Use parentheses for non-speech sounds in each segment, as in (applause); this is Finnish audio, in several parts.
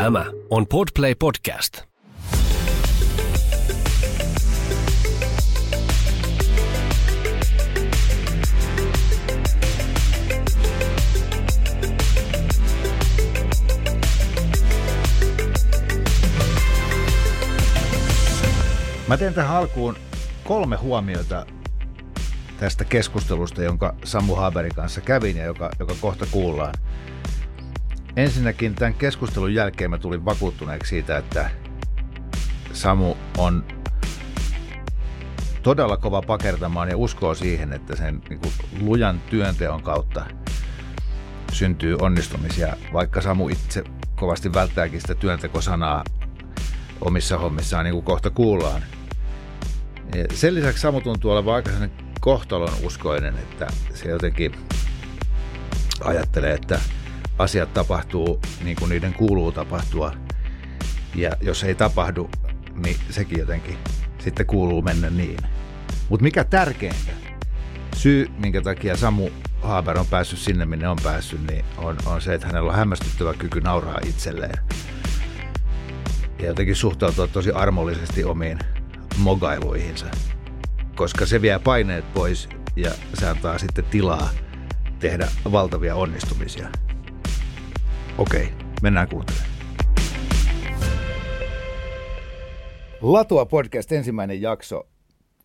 Tämä on Podplay Podcast. Mä teen tähän alkuun kolme huomiota tästä keskustelusta, jonka Samu Haberin kanssa kävin ja joka, joka kohta kuullaan. Ensinnäkin tämän keskustelun jälkeen mä tulin vakuuttuneeksi siitä, että Samu on todella kova pakertamaan ja uskoo siihen, että sen niin kuin, lujan työnteon kautta syntyy onnistumisia, vaikka Samu itse kovasti välttääkin sitä työntekosanaa omissa hommissaan, niin kuin kohta kuullaan. Ja sen lisäksi Samu tuntuu olevan aika kohtalon uskoinen, että se jotenkin ajattelee, että asiat tapahtuu niin kuin niiden kuuluu tapahtua. Ja jos ei tapahdu, niin sekin jotenkin sitten kuuluu mennä niin. Mutta mikä tärkeintä, syy minkä takia Samu Haaber on päässyt sinne, minne on päässyt, niin on, on se, että hänellä on hämmästyttävä kyky nauraa itselleen. Ja jotenkin suhtautua tosi armollisesti omiin mogailuihinsa. Koska se vie paineet pois ja se antaa sitten tilaa tehdä valtavia onnistumisia. Okei, mennään kuuntelemaan. Latua podcast ensimmäinen jakso.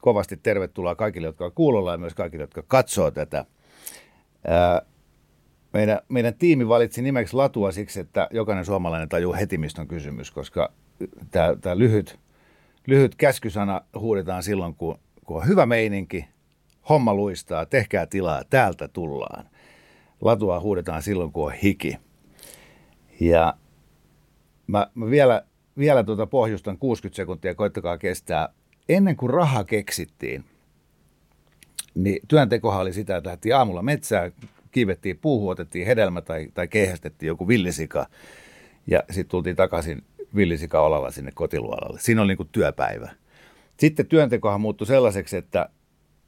Kovasti tervetuloa kaikille, jotka on kuulolla ja myös kaikille, jotka katsoo tätä. Meidän, meidän tiimi valitsi nimeksi Latua siksi, että jokainen suomalainen tajuu heti, mistä on kysymys, koska tämä lyhyt, lyhyt käskysana huudetaan silloin, kun, kun on hyvä meininki, homma luistaa, tehkää tilaa, täältä tullaan. Latua huudetaan silloin, kun on hiki. Ja mä, mä vielä, vielä tuota pohjustan 60 sekuntia, koittakaa kestää. Ennen kuin raha keksittiin, niin työntekohan oli sitä, että lähti aamulla metsään, kiivettiin puuhun, otettiin hedelmä tai, tai keihästettiin joku villisika ja sitten tultiin takaisin villisika olalla sinne kotiluolalle. Siinä oli niin työpäivä. Sitten työntekohan muuttui sellaiseksi, että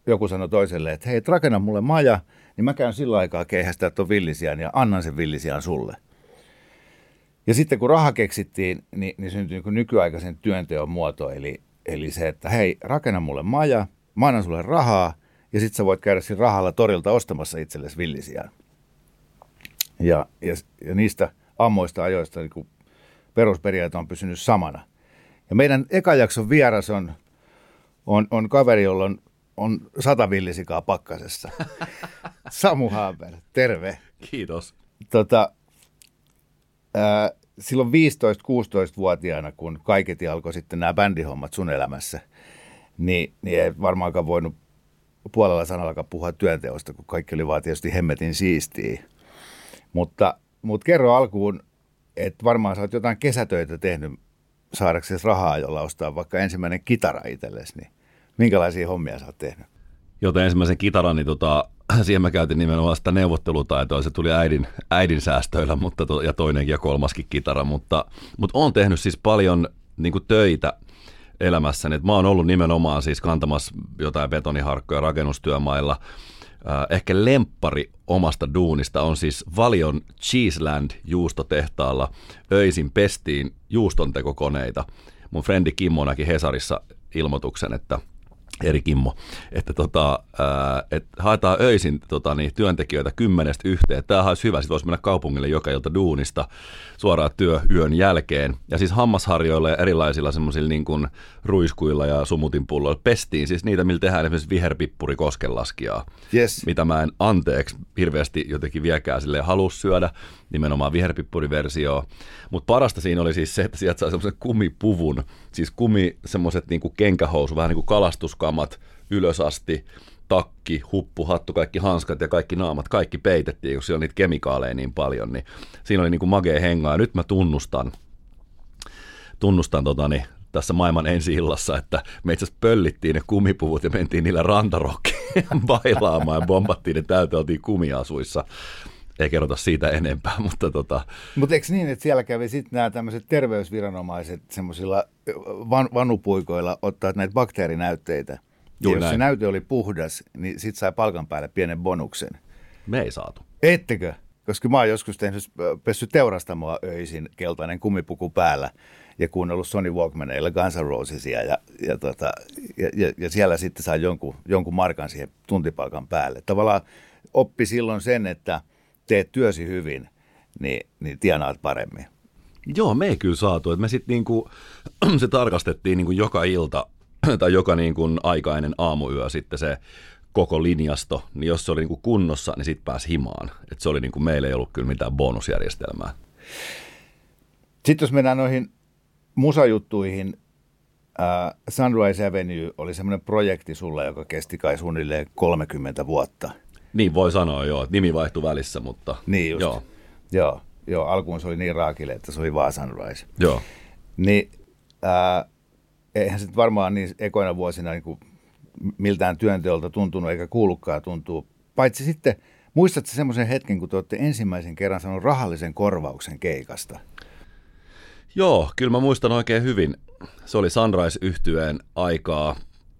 joku sanoi toiselle, että hei, rakenna mulle maja, niin mä käyn sillä aikaa keihästää tuon villisian ja annan sen villisian sulle. Ja sitten kun raha keksittiin, niin, niin syntyi niin nykyaikaisen työnteon muoto, eli, eli se, että hei, rakenna mulle maja, mä annan sulle rahaa, ja sitten sä voit käydä siinä rahalla torilta ostamassa itsellesi villisiä. Ja, ja, ja niistä ammoista ajoista niin perusperiaate on pysynyt samana. Ja meidän ekajakson vieras on, on, on kaveri, jolla on, on sata villisikaa pakkasessa. (laughs) Samu Haber, terve. Kiitos. Tota, silloin 15-16-vuotiaana, kun kaiketi alkoi sitten nämä bändihommat sun elämässä, niin, niin ei varmaankaan voinut puolella sanallakaan puhua työnteosta, kun kaikki oli vaan tietysti hemmetin siistiä. Mutta, mutta kerro alkuun, että varmaan sä oot jotain kesätöitä tehnyt saadaksesi rahaa, jolla ostaa vaikka ensimmäinen kitara itsellesi, niin minkälaisia hommia sä oot tehnyt? Joten ensimmäisen kitaran, niin tota, (clears throat) siihen mä käytin nimenomaan sitä neuvottelutaitoa, se tuli äidin, äidin säästöillä mutta to, ja toinenkin ja kolmaskin kitara, mutta, mutta on tehnyt siis paljon niin kuin töitä elämässäni. Et mä oon ollut nimenomaan siis kantamassa jotain betoniharkkoja rakennustyömailla. Ehkä lemppari omasta duunista on siis Valion Cheeseland juustotehtaalla. Öisin pestiin juustontekokoneita. Mun frendi Kimmo näki Hesarissa ilmoituksen, että – eri Kimmo, että tota, ää, et haetaan öisin tota, niin, työntekijöitä kymmenestä yhteen. Tämähän olisi hyvä, sitten voisi mennä kaupungille joka ilta duunista suoraan työ yön jälkeen. Ja siis hammasharjoilla ja erilaisilla semmoisilla niin kuin ruiskuilla ja sumutinpulloilla pestiin siis niitä, millä tehdään esimerkiksi viherpippuri koskenlaskijaa. Yes. Mitä mä en anteeksi hirveästi jotenkin viekään sille halus syödä, nimenomaan viherpippuriversio. Mutta parasta siinä oli siis se, että sieltä sai semmoisen kumipuvun, siis kumi, semmoiset niin kenkähousu, vähän niin kuin kalastuskamat ylös asti, takki, huppu, hattu, kaikki hanskat ja kaikki naamat, kaikki peitettiin, kun siellä on niitä kemikaaleja niin paljon, niin siinä oli niin kuin magea hengaa. Ja nyt mä tunnustan, tunnustan tota, niin, tässä maailman ensi illassa, että me itse asiassa pöllittiin ne kumipuvut ja mentiin niillä rantarokkiin (laughs) bailaamaan ja bombattiin ne täyteen, oltiin kumiasuissa ei kerrota siitä enempää, (laughs) mutta tota... Mutta eikö niin, että siellä kävi sitten nämä tämmöiset terveysviranomaiset semmoisilla van, vanupuikoilla ottaa näitä bakteerinäytteitä. Juuri jos näin. se näyte oli puhdas, niin sitten sai palkan päälle pienen bonuksen. Me ei saatu. Ettekö? koska mä oon joskus tehnyt, pessy teurastamoa öisin, keltainen kumipuku päällä ja kuunnellut Sony Walkmaneilla Guns N' Rosesia ja, ja, tota, ja, ja, ja, siellä sitten saa jonkun, jonkun markan siihen tuntipalkan päälle. Tavallaan oppi silloin sen, että teet työsi hyvin, niin, niin tienaat paremmin. Joo, me ei kyllä saatu. Et me sitten niinku, (clears throat) se tarkastettiin niinku joka ilta (clears throat) tai joka niinku aikainen aamuyö sitten se koko linjasto, niin jos se oli niinku kunnossa, niin sitten pääsi himaan. Et se oli niinku, meillä ei ollut kyllä mitään bonusjärjestelmää. Sitten jos mennään noihin musajuttuihin, äh, Sunrise Avenue oli semmoinen projekti sulle, joka kesti kai suunnilleen 30 vuotta. Niin voi sanoa joo, että nimi vaihtui välissä, mutta Niin just. joo. Joo, joo alkuun se oli niin raakille, että se oli vaan Sunrise. Joo. Niin ää, eihän se varmaan niin ekoina vuosina niin kuin miltään työnteolta tuntunut eikä kuulukaan tuntuu. Paitsi sitten, muistatko semmoisen hetken, kun te olette ensimmäisen kerran saanut rahallisen korvauksen keikasta? Joo, kyllä mä muistan oikein hyvin. Se oli sunrise yhtyeen aikaa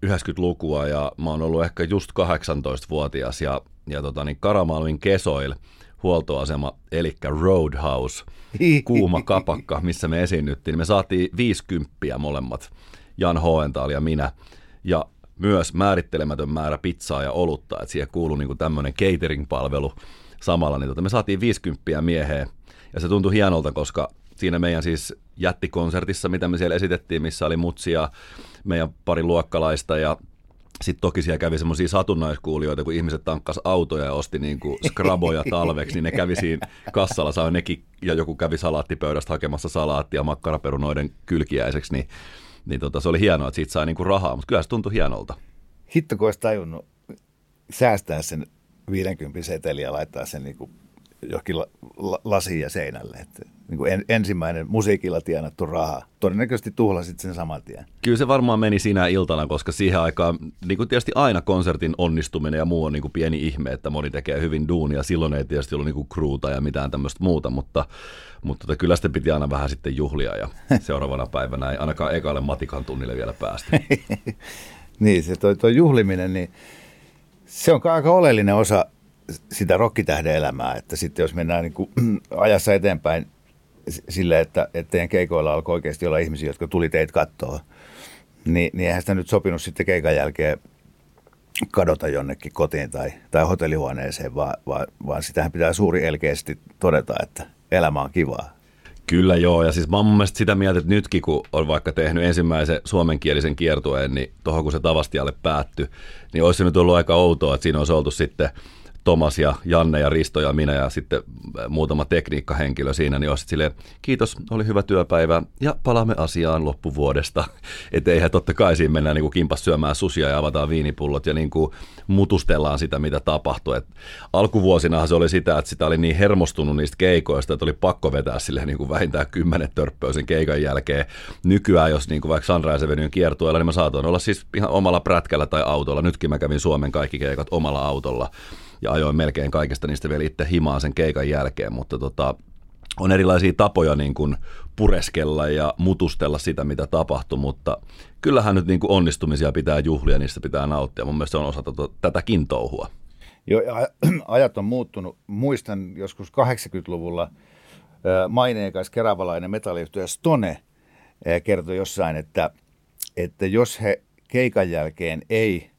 90-lukua ja mä oon ollut ehkä just 18-vuotias ja, ja tota, niin Karamalmin kesoil huoltoasema, eli Roadhouse, (laughs) kuuma kapakka, missä me esiinnyttiin. Me saatiin 50 molemmat, Jan Hoental ja minä. Ja myös määrittelemätön määrä pizzaa ja olutta, että siihen kuului niin tämmöinen catering-palvelu samalla. Niin tota, me saatiin 50 mieheen ja se tuntui hienolta, koska siinä meidän siis jättikonsertissa, mitä me siellä esitettiin, missä oli mutsia, meidän pari luokkalaista ja sitten toki siellä kävi semmoisia satunnaiskuulijoita, kun ihmiset tankkas autoja ja osti niin kuin skraboja (laughs) talveksi, niin ne kävi siinä kassalla, sai nekin, ja joku kävi salaattipöydästä hakemassa salaattia makkaraperunoiden kylkiäiseksi, niin, niin tota, se oli hienoa, että siitä sai niin kuin rahaa, mutta kyllä se tuntui hienolta. Hitto, kun olisi tajunnut säästää sen 50 seteliä ja laittaa sen niin kuin johonkin la, la, lasiin ja seinälle. Että niin kuin en, ensimmäinen musiikilla tienattu raha. Todennäköisesti tuhlasit sen saman tien. Kyllä se varmaan meni sinä iltana, koska siihen aikaan, niin kuin tietysti aina konsertin onnistuminen ja muu on niin kuin pieni ihme, että moni tekee hyvin duunia. Silloin ei tietysti ollut niin kuin kruuta ja mitään tämmöistä muuta, mutta, mutta tota, kyllä sitten piti aina vähän sitten juhlia ja (laughs) seuraavana päivänä ei ainakaan ekalle matikan tunnille vielä päästy. (laughs) niin, se toi, toi juhliminen, niin se on aika oleellinen osa sitä rokkitähden elämää, että sitten jos mennään niin kuin (clears throat) ajassa eteenpäin sille, että, että teidän keikoilla alkoi oikeasti olla ihmisiä, jotka tuli teitä kattoa, niin, niin eihän sitä nyt sopinut sitten keikan jälkeen kadota jonnekin kotiin tai, tai hotellihuoneeseen, vaan, vaan, vaan sitähän pitää suuri elkeästi todeta, että elämä on kivaa. Kyllä joo, ja siis mä oon mun mielestä sitä mieltä, että nytkin kun on vaikka tehnyt ensimmäisen suomenkielisen kiertueen, niin tuohon kun se Tavastialle päättyi, niin olisi se nyt ollut aika outoa, että siinä olisi oltu sitten – Tomas ja Janne ja Risto ja minä ja sitten äh, muutama tekniikkahenkilö siinä, niin olisit silleen, kiitos, oli hyvä työpäivä ja palaamme asiaan loppuvuodesta. (laughs) Että eihän totta kai siinä mennään niin kuin kimpas syömään susia ja avataan viinipullot ja niin kuin mutustellaan sitä, mitä tapahtui. Et alkuvuosinahan se oli sitä, että sitä oli niin hermostunut niistä keikoista, että oli pakko vetää sille niin kuin vähintään kymmenen törppöä sen keikan jälkeen. Nykyään, jos niin kuin vaikka Sunrise Avenuen kiertueella, niin mä saatoin olla siis ihan omalla prätkällä tai autolla. Nytkin mä kävin Suomen kaikki keikat omalla autolla ja ajoin melkein kaikesta niistä vielä itse himaan sen keikan jälkeen, mutta tota, on erilaisia tapoja niin kuin pureskella ja mutustella sitä, mitä tapahtui, mutta kyllähän nyt niin kuin onnistumisia pitää juhlia, niistä pitää nauttia. Mun mielestä se on osa tota, tätäkin touhua. Joo, (clears throat) ajat on muuttunut. Muistan joskus 80-luvulla maineikas keravalainen metalliyhtiö Stone kertoi jossain, että, että jos he keikan jälkeen ei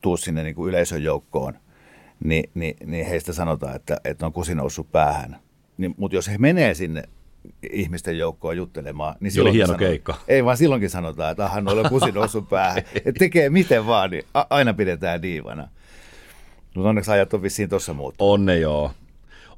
tuu sinne niin kuin yleisön joukkoon, niin, niin, niin heistä sanotaan, että, että on kusi noussut päähän. Niin, mutta jos he menee sinne ihmisten joukkoon juttelemaan, niin silloin hieno sanotaan, keikka. Ei vaan silloinkin sanotaan, että ahan on kusi noussut päähän. (laughs) että tekee miten vaan, niin a- aina pidetään diivana. Mutta onneksi ajat on vissiin tuossa muuttunut. Onne joo.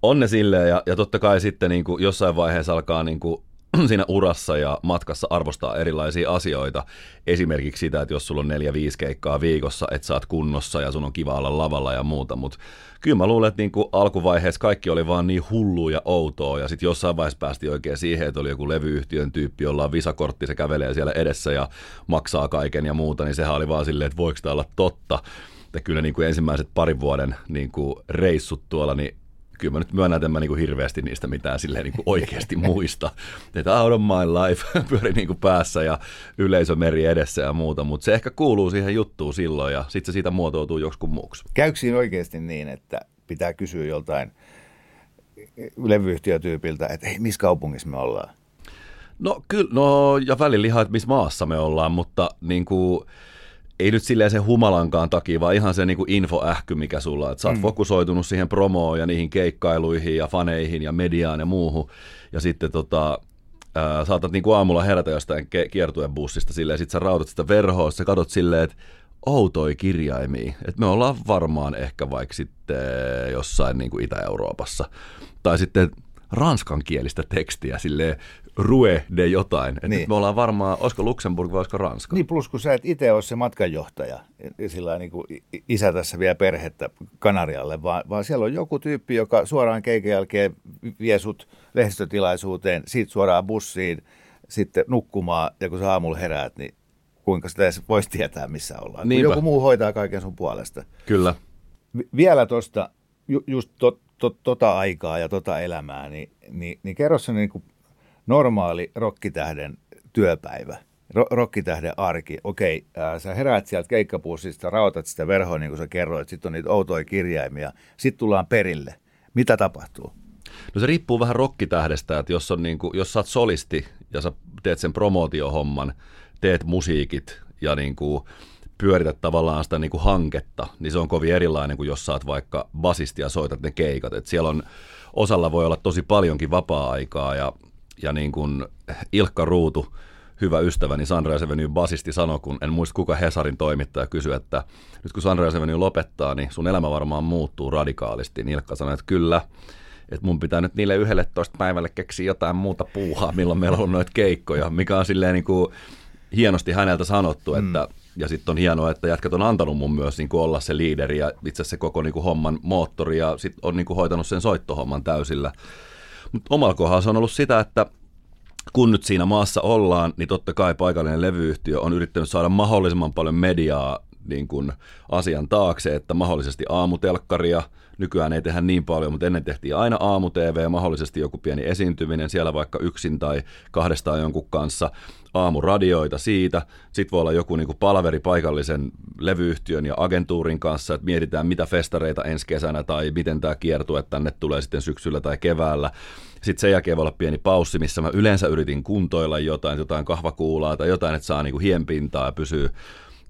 Onne silleen ja, ja totta kai sitten niin kuin jossain vaiheessa alkaa niin kuin (clears throat) siinä urassa ja matkassa arvostaa erilaisia asioita. Esimerkiksi sitä, että jos sulla on neljä, viisi keikkaa viikossa, että sä oot kunnossa ja sun on kiva olla lavalla ja muuta, mutta kyllä mä luulen, että niin kuin alkuvaiheessa kaikki oli vaan niin hullu ja outoa ja sitten jossain vaiheessa päästi oikein siihen, että oli joku levyyhtiön tyyppi, jolla on visakortti, se kävelee siellä edessä ja maksaa kaiken ja muuta, niin sehän oli vaan silleen, että voiko tämä olla totta. Että kyllä niin kuin ensimmäiset parin vuoden niin kuin reissut tuolla, niin kyllä mä nyt myönnän, että mä niin kuin hirveästi niistä mitään silleen niin oikeasti (laughs) muista. Että out of my life (laughs) pyöri niin kuin päässä ja yleisömeri edessä ja muuta, mutta se ehkä kuuluu siihen juttuun silloin ja sitten se siitä muotoutuu joksikun muuksi. Käykö siinä oikeasti niin, että pitää kysyä joltain levyyhtiötyypiltä, että hei, missä kaupungissa me ollaan? No kyllä, no ja välillä ihan, että missä maassa me ollaan, mutta niin kuin, ei nyt silleen se humalankaan takia, vaan ihan se niin kuin infoähky, mikä sulla on. Että sä oot mm. fokusoitunut siihen promoon ja niihin keikkailuihin ja faneihin ja mediaan ja muuhun. Ja sitten tota, ää, saatat niin kuin aamulla herätä jostain kiertuen bussista silleen, sit sä rautat sitä verhoa, sä katsot silleen, että outoi kirjaimia. Että me ollaan varmaan ehkä vaikka sitten jossain niin kuin Itä-Euroopassa. Tai sitten ranskankielistä tekstiä, sille rue de jotain. Että niin. me ollaan varmaan, olisiko Luxemburg vai olisiko Ranska? Niin, plus kun sä et itse ole se matkanjohtaja, sillä niin kuin isä tässä vie perhettä Kanarialle, vaan, vaan siellä on joku tyyppi, joka suoraan keikan jälkeen vie sut lehdistötilaisuuteen, siitä suoraan bussiin, sitten nukkumaan, ja kun sä aamulla heräät, niin kuinka sitä edes voisi tietää, missä ollaan. Niinpä. Joku muu hoitaa kaiken sun puolesta. Kyllä. Vielä tuosta, ju- just to, to, tota aikaa ja tota elämää, niin, niin, niin kerro se niin kuin normaali rokkitähden työpäivä, ro, rokkitähden arki. Okei, ää, sä heräät sieltä keikkapussista, rautat sitä verhoa, niin kuin sä kerroit, sitten on niitä outoja kirjaimia, sitten tullaan perille. Mitä tapahtuu? No se riippuu vähän rokkitähdestä, että jos, on niin kuin, jos sä oot solisti ja sä teet sen promootiohomman, teet musiikit ja niin kuin pyörität tavallaan sitä niin kuin hanketta, niin se on kovin erilainen kuin jos sä oot vaikka basisti ja soitat ne keikat. Et siellä on, osalla voi olla tosi paljonkin vapaa-aikaa ja, ja niin kuin Ilkka Ruutu, hyvä ystäväni Sandra Seveny basisti sanoi, kun en muista kuka Hesarin toimittaja kysyi, että nyt kun Sandra Seveny lopettaa, niin sun elämä varmaan muuttuu radikaalisti. Niin Ilkka sanoi, että kyllä, että mun pitää nyt niille 11 päivälle keksiä jotain muuta puuhaa, milloin meillä on noita keikkoja, mikä on silleen niin kuin, hienosti häneltä sanottu, mm. että ja sitten on hienoa, että jätkät on antanut mun myös niin olla se liideri ja itse asiassa se koko niin kuin homman moottori ja sitten on niin kuin hoitanut sen soittohomman täysillä. Mutta omalla kohdalla se on ollut sitä, että kun nyt siinä maassa ollaan, niin totta kai paikallinen levyyhtiö on yrittänyt saada mahdollisimman paljon mediaa niin kuin asian taakse, että mahdollisesti aamutelkkaria, nykyään ei tehdä niin paljon, mutta ennen tehtiin aina aamu-TV, mahdollisesti joku pieni esiintyminen siellä vaikka yksin tai kahdestaan jonkun kanssa, aamuradioita siitä, sitten voi olla joku niin kuin palaveri paikallisen levyyhtiön ja agentuurin kanssa, että mietitään mitä festareita ensi kesänä tai miten tämä kiertue tänne tulee sitten syksyllä tai keväällä. Sitten sen jälkeen voi olla pieni paussi, missä mä yleensä yritin kuntoilla jotain, jotain kahvakuulaa tai jotain, että saa niin kuin hienpintaa ja pysyy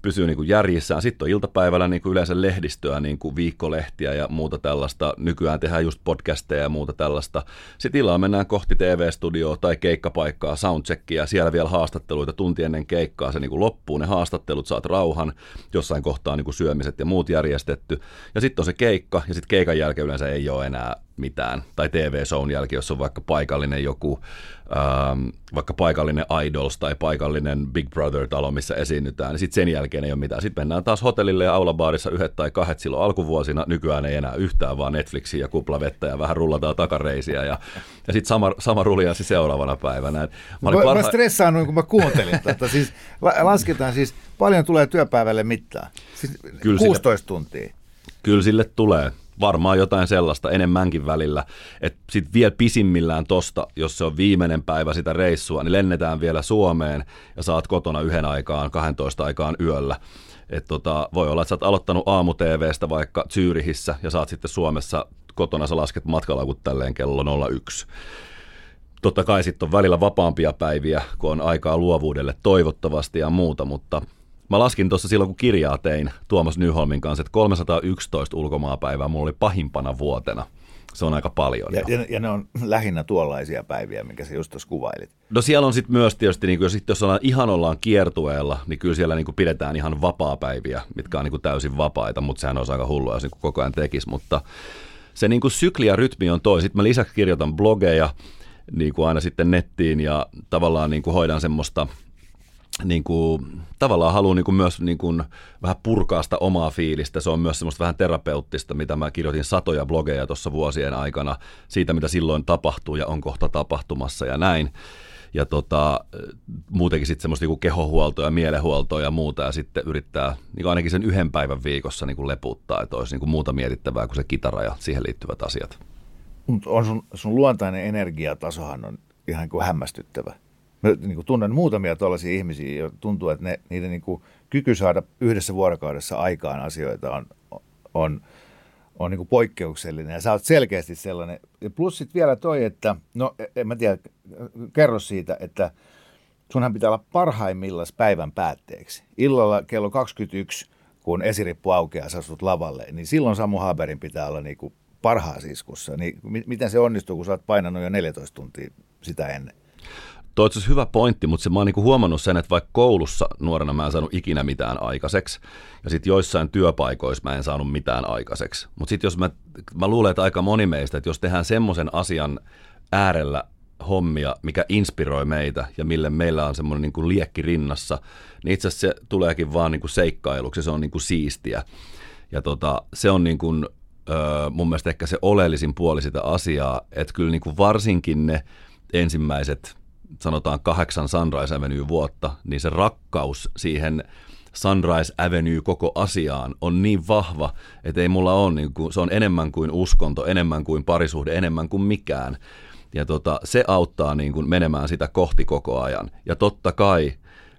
pysyy niin kuin järjissään. Sitten on iltapäivällä niin kuin yleensä lehdistöä, niin kuin viikkolehtiä ja muuta tällaista. Nykyään tehdään just podcasteja ja muuta tällaista. Sitten illalla mennään kohti TV-studioa tai keikkapaikkaa, soundcheckia, siellä vielä haastatteluita tunti ennen keikkaa se niin kuin loppuu. Ne haastattelut saat rauhan, jossain kohtaa niin kuin syömiset ja muut järjestetty. Ja sitten on se keikka ja sitten keikan jälkeen yleensä ei ole enää mitään. Tai TV-shown jälkeen, jos on vaikka paikallinen joku, ähm, vaikka paikallinen Idols tai paikallinen Big Brother-talo, missä esiinnytään, niin sitten sen jälkeen ei ole mitään. Sitten mennään taas hotellille ja aulabaarissa yhdet tai kahdet silloin alkuvuosina. Nykyään ei enää yhtään, vaan Netflixiä ja kuplavettä ja vähän rullataan takareisiä ja, ja sitten sama, sama rulianssi seuraavana päivänä. Mä, mä, parha... mä stressaan, kun mä kuuntelin tätä. (laughs) Siis, lasketaan siis, paljon tulee työpäivälle mittaa? Siis Kyllä 16 sille, tuntia. Kyllä sille tulee varmaan jotain sellaista enemmänkin välillä. Että sitten vielä pisimmillään tosta, jos se on viimeinen päivä sitä reissua, niin lennetään vielä Suomeen ja saat kotona yhden aikaan, 12 aikaan yöllä. Et tota, voi olla, että sä oot aloittanut aamu-TVstä vaikka Zyrihissä ja saat sitten Suomessa kotona, sä lasket matkalaukut tälleen kello 01. Totta kai sitten on välillä vapaampia päiviä, kun on aikaa luovuudelle toivottavasti ja muuta, mutta Mä laskin tuossa silloin, kun kirjaa tein Tuomas Nyholmin kanssa, että 311 ulkomaapäivää mulla oli pahimpana vuotena. Se on aika paljon. Ja, ja, ja ne on lähinnä tuollaisia päiviä, minkä sä just tuossa kuvailit. No siellä on sitten myös tietysti, niin jos, jos ollaan, ihan ollaan kiertueella, niin kyllä siellä niin pidetään ihan vapaa-päiviä, mitkä on niin täysin vapaita, mutta sehän on aika hullua, jos niin koko ajan tekisi. Mutta se niin sykli ja rytmi on toi. Sitten mä lisäksi kirjoitan blogeja niin kuin aina sitten nettiin ja tavallaan niin kuin hoidan semmoista – niin kuin, tavallaan haluan niin kuin myös niin kuin, vähän purkaa sitä omaa fiilistä. Se on myös semmoista vähän terapeuttista, mitä mä kirjoitin satoja blogeja tuossa vuosien aikana siitä, mitä silloin tapahtuu ja on kohta tapahtumassa ja näin. Ja tota, muutenkin sitten semmoista niin kehohuoltoa ja mielenhuoltoa ja muuta ja sitten yrittää niin ainakin sen yhden päivän viikossa niin kuin leputtaa, että olisi niin kuin muuta mietittävää kuin se kitara ja siihen liittyvät asiat. On sun, sun luontainen energiatasohan on ihan kuin hämmästyttävä Mä niin kuin tunnen muutamia tällaisia ihmisiä, jo tuntuu, että ne, niiden niin kuin kyky saada yhdessä vuorokaudessa aikaan asioita on, on on niin kuin poikkeuksellinen ja sä oot selkeästi sellainen. Ja plus sitten vielä toi, että, no e, en mä tiedä, kerro siitä, että sunhan pitää olla parhaimmillaan päivän päätteeksi. Illalla kello 21, kun esirippu aukeaa, sä asut lavalle, niin silloin Samu Haberin pitää olla niin kuin parhaassa iskussa. Niin miten se onnistuu, kun sä oot painanut jo 14 tuntia sitä ennen? Toi on hyvä pointti, mutta se, mä oon niinku huomannut sen, että vaikka koulussa nuorena mä en saanut ikinä mitään aikaiseksi, ja sitten joissain työpaikoissa mä en saanut mitään aikaiseksi. Mutta sitten jos mä, mä luulen, että aika moni meistä, että jos tehdään semmoisen asian äärellä hommia, mikä inspiroi meitä ja mille meillä on semmoinen niin kuin liekki rinnassa, niin itse asiassa se tuleekin vaan niin kuin seikkailuksi, se on niin kuin siistiä. Ja tota, se on niin kuin, öö, mun mielestä ehkä se oleellisin puoli sitä asiaa, että kyllä niin kuin varsinkin ne ensimmäiset sanotaan kahdeksan Sunrise Avenue vuotta, niin se rakkaus siihen Sunrise Avenue koko asiaan on niin vahva, että ei mulla ole, niin kuin, se on enemmän kuin uskonto, enemmän kuin parisuhde, enemmän kuin mikään. Ja tota, se auttaa niin kuin menemään sitä kohti koko ajan. Ja totta kai,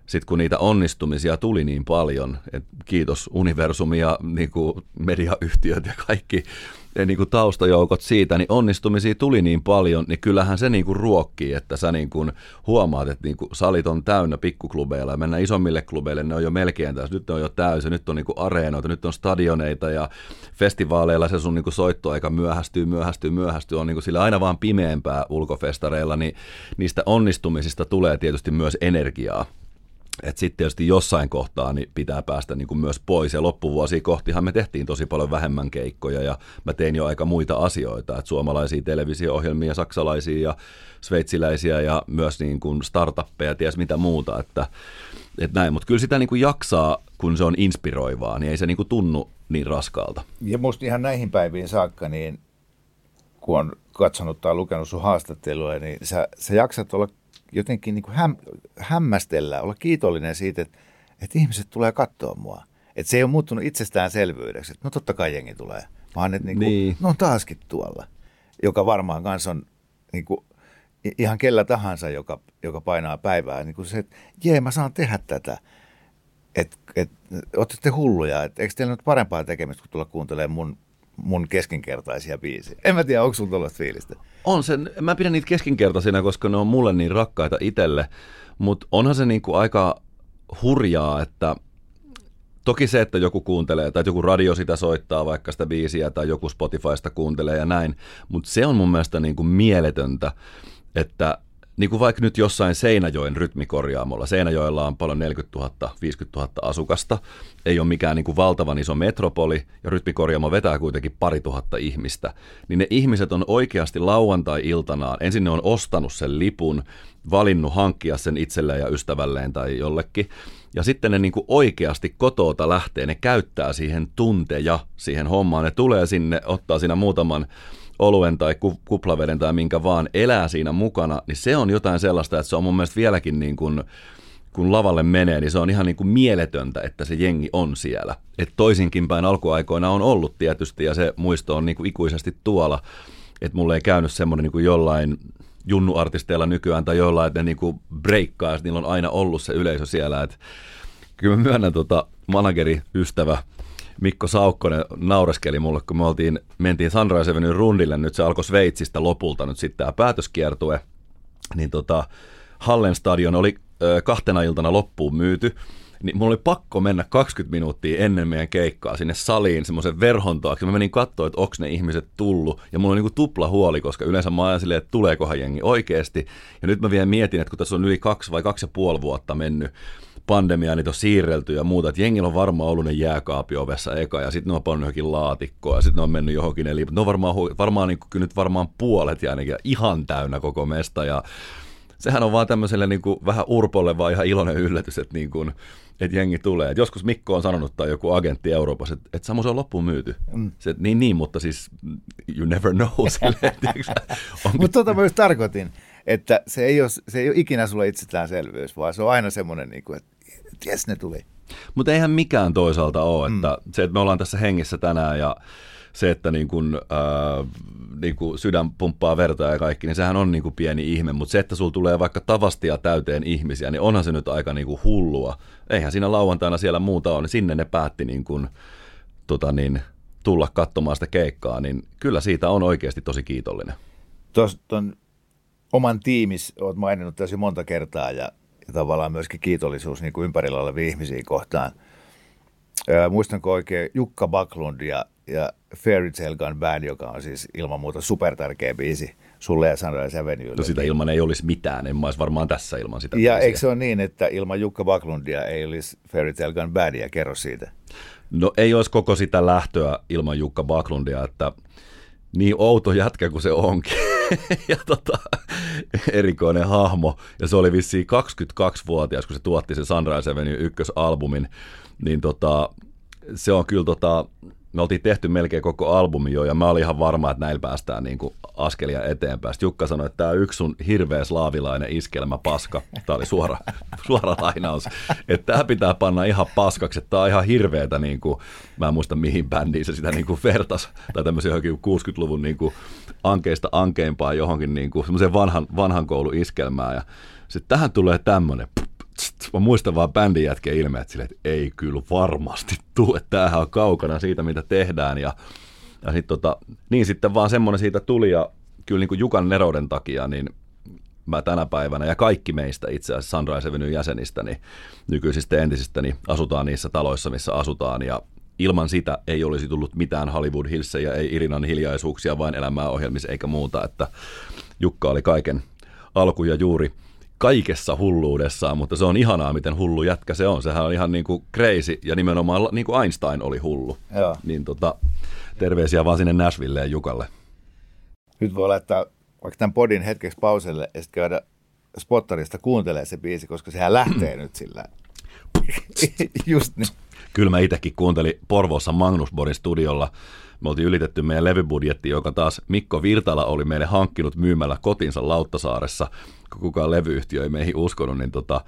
sitten kun niitä onnistumisia tuli niin paljon, että kiitos universumi ja niin kuin mediayhtiöt ja kaikki niin kuin taustajoukot siitä, niin onnistumisia tuli niin paljon, niin kyllähän se niin kuin ruokkii, että sä niin kuin huomaat, että niin kuin salit on täynnä pikkuklubeilla ja mennään isommille klubeille, ne on jo melkein tässä, nyt on jo täysin, nyt on niin kuin areenoita, nyt on stadioneita ja festivaaleilla se sun niin kuin soittoaika myöhästyy, myöhästyy, myöhästyy, on niin kuin sillä aina vaan pimeämpää ulkofestareilla, niin niistä onnistumisista tulee tietysti myös energiaa että sitten tietysti jossain kohtaa niin pitää päästä niin kuin myös pois. Ja loppuvuosia kohtihan me tehtiin tosi paljon vähemmän keikkoja ja mä tein jo aika muita asioita. Että suomalaisia televisio-ohjelmia, saksalaisia ja sveitsiläisiä ja myös niin kuin startuppeja, ties mitä muuta. Että, että näin. Mutta kyllä sitä niin kuin jaksaa, kun se on inspiroivaa, niin ei se niin kuin tunnu niin raskaalta. Ja musta ihan näihin päiviin saakka, niin kun on katsonut tai lukenut sun haastattelua, niin sä, sä jaksat olla jotenkin niin kuin häm, hämmästellä, olla kiitollinen siitä, että, että ihmiset tulee katsoa mua. Että se ei ole muuttunut itsestäänselvyydeksi, että no totta kai jengi tulee, vaan että niin kuin, niin. no on taaskin tuolla, joka varmaan kanssa on niin kuin, ihan kellä tahansa, joka, joka painaa päivää, niin kuin se, että jee, mä saan tehdä tätä. Että et, ootte hulluja, että eikö teillä nyt parempaa tekemistä, kun tulla kuuntelemaan mun mun keskinkertaisia biisejä. En mä tiedä, onko sulla tuollaista fiilistä? On se, mä pidän niitä keskinkertaisina, koska ne on mulle niin rakkaita itselle, mutta onhan se niinku aika hurjaa, että toki se, että joku kuuntelee tai joku radio sitä soittaa vaikka sitä biisiä tai joku Spotifysta kuuntelee ja näin, mutta se on mun mielestä niinku mieletöntä, että niin kuin vaikka nyt jossain Seinäjoen rytmikorjaamolla. Seinäjoella on paljon 40 000, 50 000 asukasta. Ei ole mikään niin kuin valtavan iso metropoli ja rytmikorjaamo vetää kuitenkin pari tuhatta ihmistä. Niin ne ihmiset on oikeasti lauantai-iltanaan. Ensin ne on ostanut sen lipun, valinnut hankkia sen itselleen ja ystävälleen tai jollekin. Ja sitten ne niin kuin oikeasti kotoota lähtee, ne käyttää siihen tunteja siihen hommaan. Ne tulee sinne, ottaa siinä muutaman oluen tai kuplaveden tai minkä vaan elää siinä mukana, niin se on jotain sellaista, että se on mun mielestä vieläkin niin kuin, kun lavalle menee, niin se on ihan niin kuin mieletöntä, että se jengi on siellä. Et toisinkin päin alkuaikoina on ollut tietysti, ja se muisto on niin kuin ikuisesti tuolla, että mulle ei käynyt semmoinen niin kuin jollain junnuartisteilla nykyään tai jollain, että ne niin kuin breikkaa, niillä on aina ollut se yleisö siellä. Et kyllä mä myönnän tota manageri, ystävä, Mikko Saukkonen naureskeli mulle, kun me oltiin, mentiin Sunrise Avenue rundille, nyt se alkoi Sveitsistä lopulta nyt sitten tämä päätöskiertue, niin tota, Hallen stadion oli ö, kahtena iltana loppuun myyty, niin mulla oli pakko mennä 20 minuuttia ennen meidän keikkaa sinne saliin semmoisen verhon taakse. Mä menin katsoa, että onko ne ihmiset tullut. Ja mulla oli niinku tupla huoli, koska yleensä mä ajan silleen, että tuleekohan jengi oikeasti. Ja nyt mä vielä mietin, että kun tässä on yli kaksi vai kaksi ja puoli vuotta mennyt, pandemiaa niitä on siirrelty ja muuta, että jengillä on varmaan ollut ne jääkaapi ovessa eka ja sitten ne on pannut johonkin laatikkoon ja sitten ne on mennyt johonkin, eli ne on varmaan, varmaan niin kuin, nyt varmaan puolet ja ainakin ihan täynnä koko mesta ja sehän on vaan tämmöiselle niin kuin, vähän urpolle vaan ihan iloinen yllätys, että niin kuin, että jengi tulee. Et joskus Mikko on sanonut tai joku agentti Euroopassa, että, että Samu se on loppuun myyty. Mm. Se, niin, niin, mutta siis you never know. (laughs) mutta tota mä just tarkoitin, että se ei, ole, se ei ole ikinä sulle itsestäänselvyys, vaan se on aina semmoinen, niin kuin, että ties ne tuli. Mutta eihän mikään toisaalta ole, mm. että se, että me ollaan tässä hengissä tänään ja se, että niin kun, äh, niin kun sydän pumppaa verta ja kaikki, niin sehän on niin kuin pieni ihme, mutta se, että sulla tulee vaikka tavastia täyteen ihmisiä, niin onhan se nyt aika niin kuin hullua. Eihän siinä lauantaina siellä muuta ole, niin sinne ne päätti niin kuin, tota niin, tulla katsomaan sitä keikkaa, niin kyllä siitä on oikeasti tosi kiitollinen. Tuosta oman tiimis olet maininnut tässä monta kertaa ja, ja tavallaan myöskin kiitollisuus niin kuin ympärillä olevia ihmisiä kohtaan. Ää, muistanko oikein Jukka Baklund ja, ja Fairy Tale Gun Band, joka on siis ilman muuta supertärkeä biisi sulle ja Sunrise Avenuelle. No sitä ilman ei olisi mitään, en mä olisi varmaan tässä ilman sitä. Ja biisiä. eikö se ole niin, että ilman Jukka Baklundia ei olisi Fairy Tale Gun Bandia? Kerro siitä. No ei olisi koko sitä lähtöä ilman Jukka Baklundia, että niin outo jätkä kuin se onkin. (laughs) ja tota, erikoinen hahmo. Ja se oli vissiin 22-vuotias, kun se tuotti sen Sunrise Avenue ykkösalbumin. Niin tota, se on kyllä tota, me oltiin tehty melkein koko albumi jo, ja mä olin ihan varma, että näillä päästään niin kuin askelia eteenpäin. Sitten Jukka sanoi, että tämä on yksi sun hirveä slaavilainen iskelmä paska. Tämä oli suora, (laughs) suora lainaus. Että tämä pitää panna ihan paskaksi, että tämä on ihan hirveätä, niin kuin, mä en muista mihin bändiin se sitä niin kuin vertas, tai johonkin 60-luvun niin kuin ankeista ankeimpaa johonkin niin kuin, vanhan, vanhan koulun iskelmään. Ja sitten tähän tulee tämmöinen, mä muistan vaan bändin jätkeen ilmeet silleen, että ei kyllä varmasti tule, että tämähän on kaukana siitä, mitä tehdään. Ja, ja sit tota, niin sitten vaan semmoinen siitä tuli ja kyllä niin kuin Jukan nerouden takia, niin mä tänä päivänä ja kaikki meistä itse asiassa Sunrise Avenue jäsenistä, niin nykyisistä entisistä, niin asutaan niissä taloissa, missä asutaan ja ilman sitä ei olisi tullut mitään Hollywood Hillsejä, ei Irinan hiljaisuuksia, vain elämää ohjelmissa eikä muuta, että Jukka oli kaiken alku ja juuri – kaikessa hulluudessaan, mutta se on ihanaa, miten hullu jätkä se on. Sehän on ihan niin kuin crazy ja nimenomaan niin kuin Einstein oli hullu. Joo. Niin tota, terveisiä vaan sinne Nashvilleen Jukalle. Nyt voi laittaa vaikka tämän podin hetkeksi pauselle ja sitten käydä spottarista kuuntelee se biisi, koska sehän lähtee nyt sillä. (clears throat) Just niin. Kyllä mä itsekin kuuntelin Porvoossa Magnusborin studiolla me oltiin ylitetty meidän levybudjetti, joka taas Mikko Virtala oli meille hankkinut myymällä kotinsa Lauttasaaressa, kun kukaan levyyhtiö ei meihin uskonut, niin tota,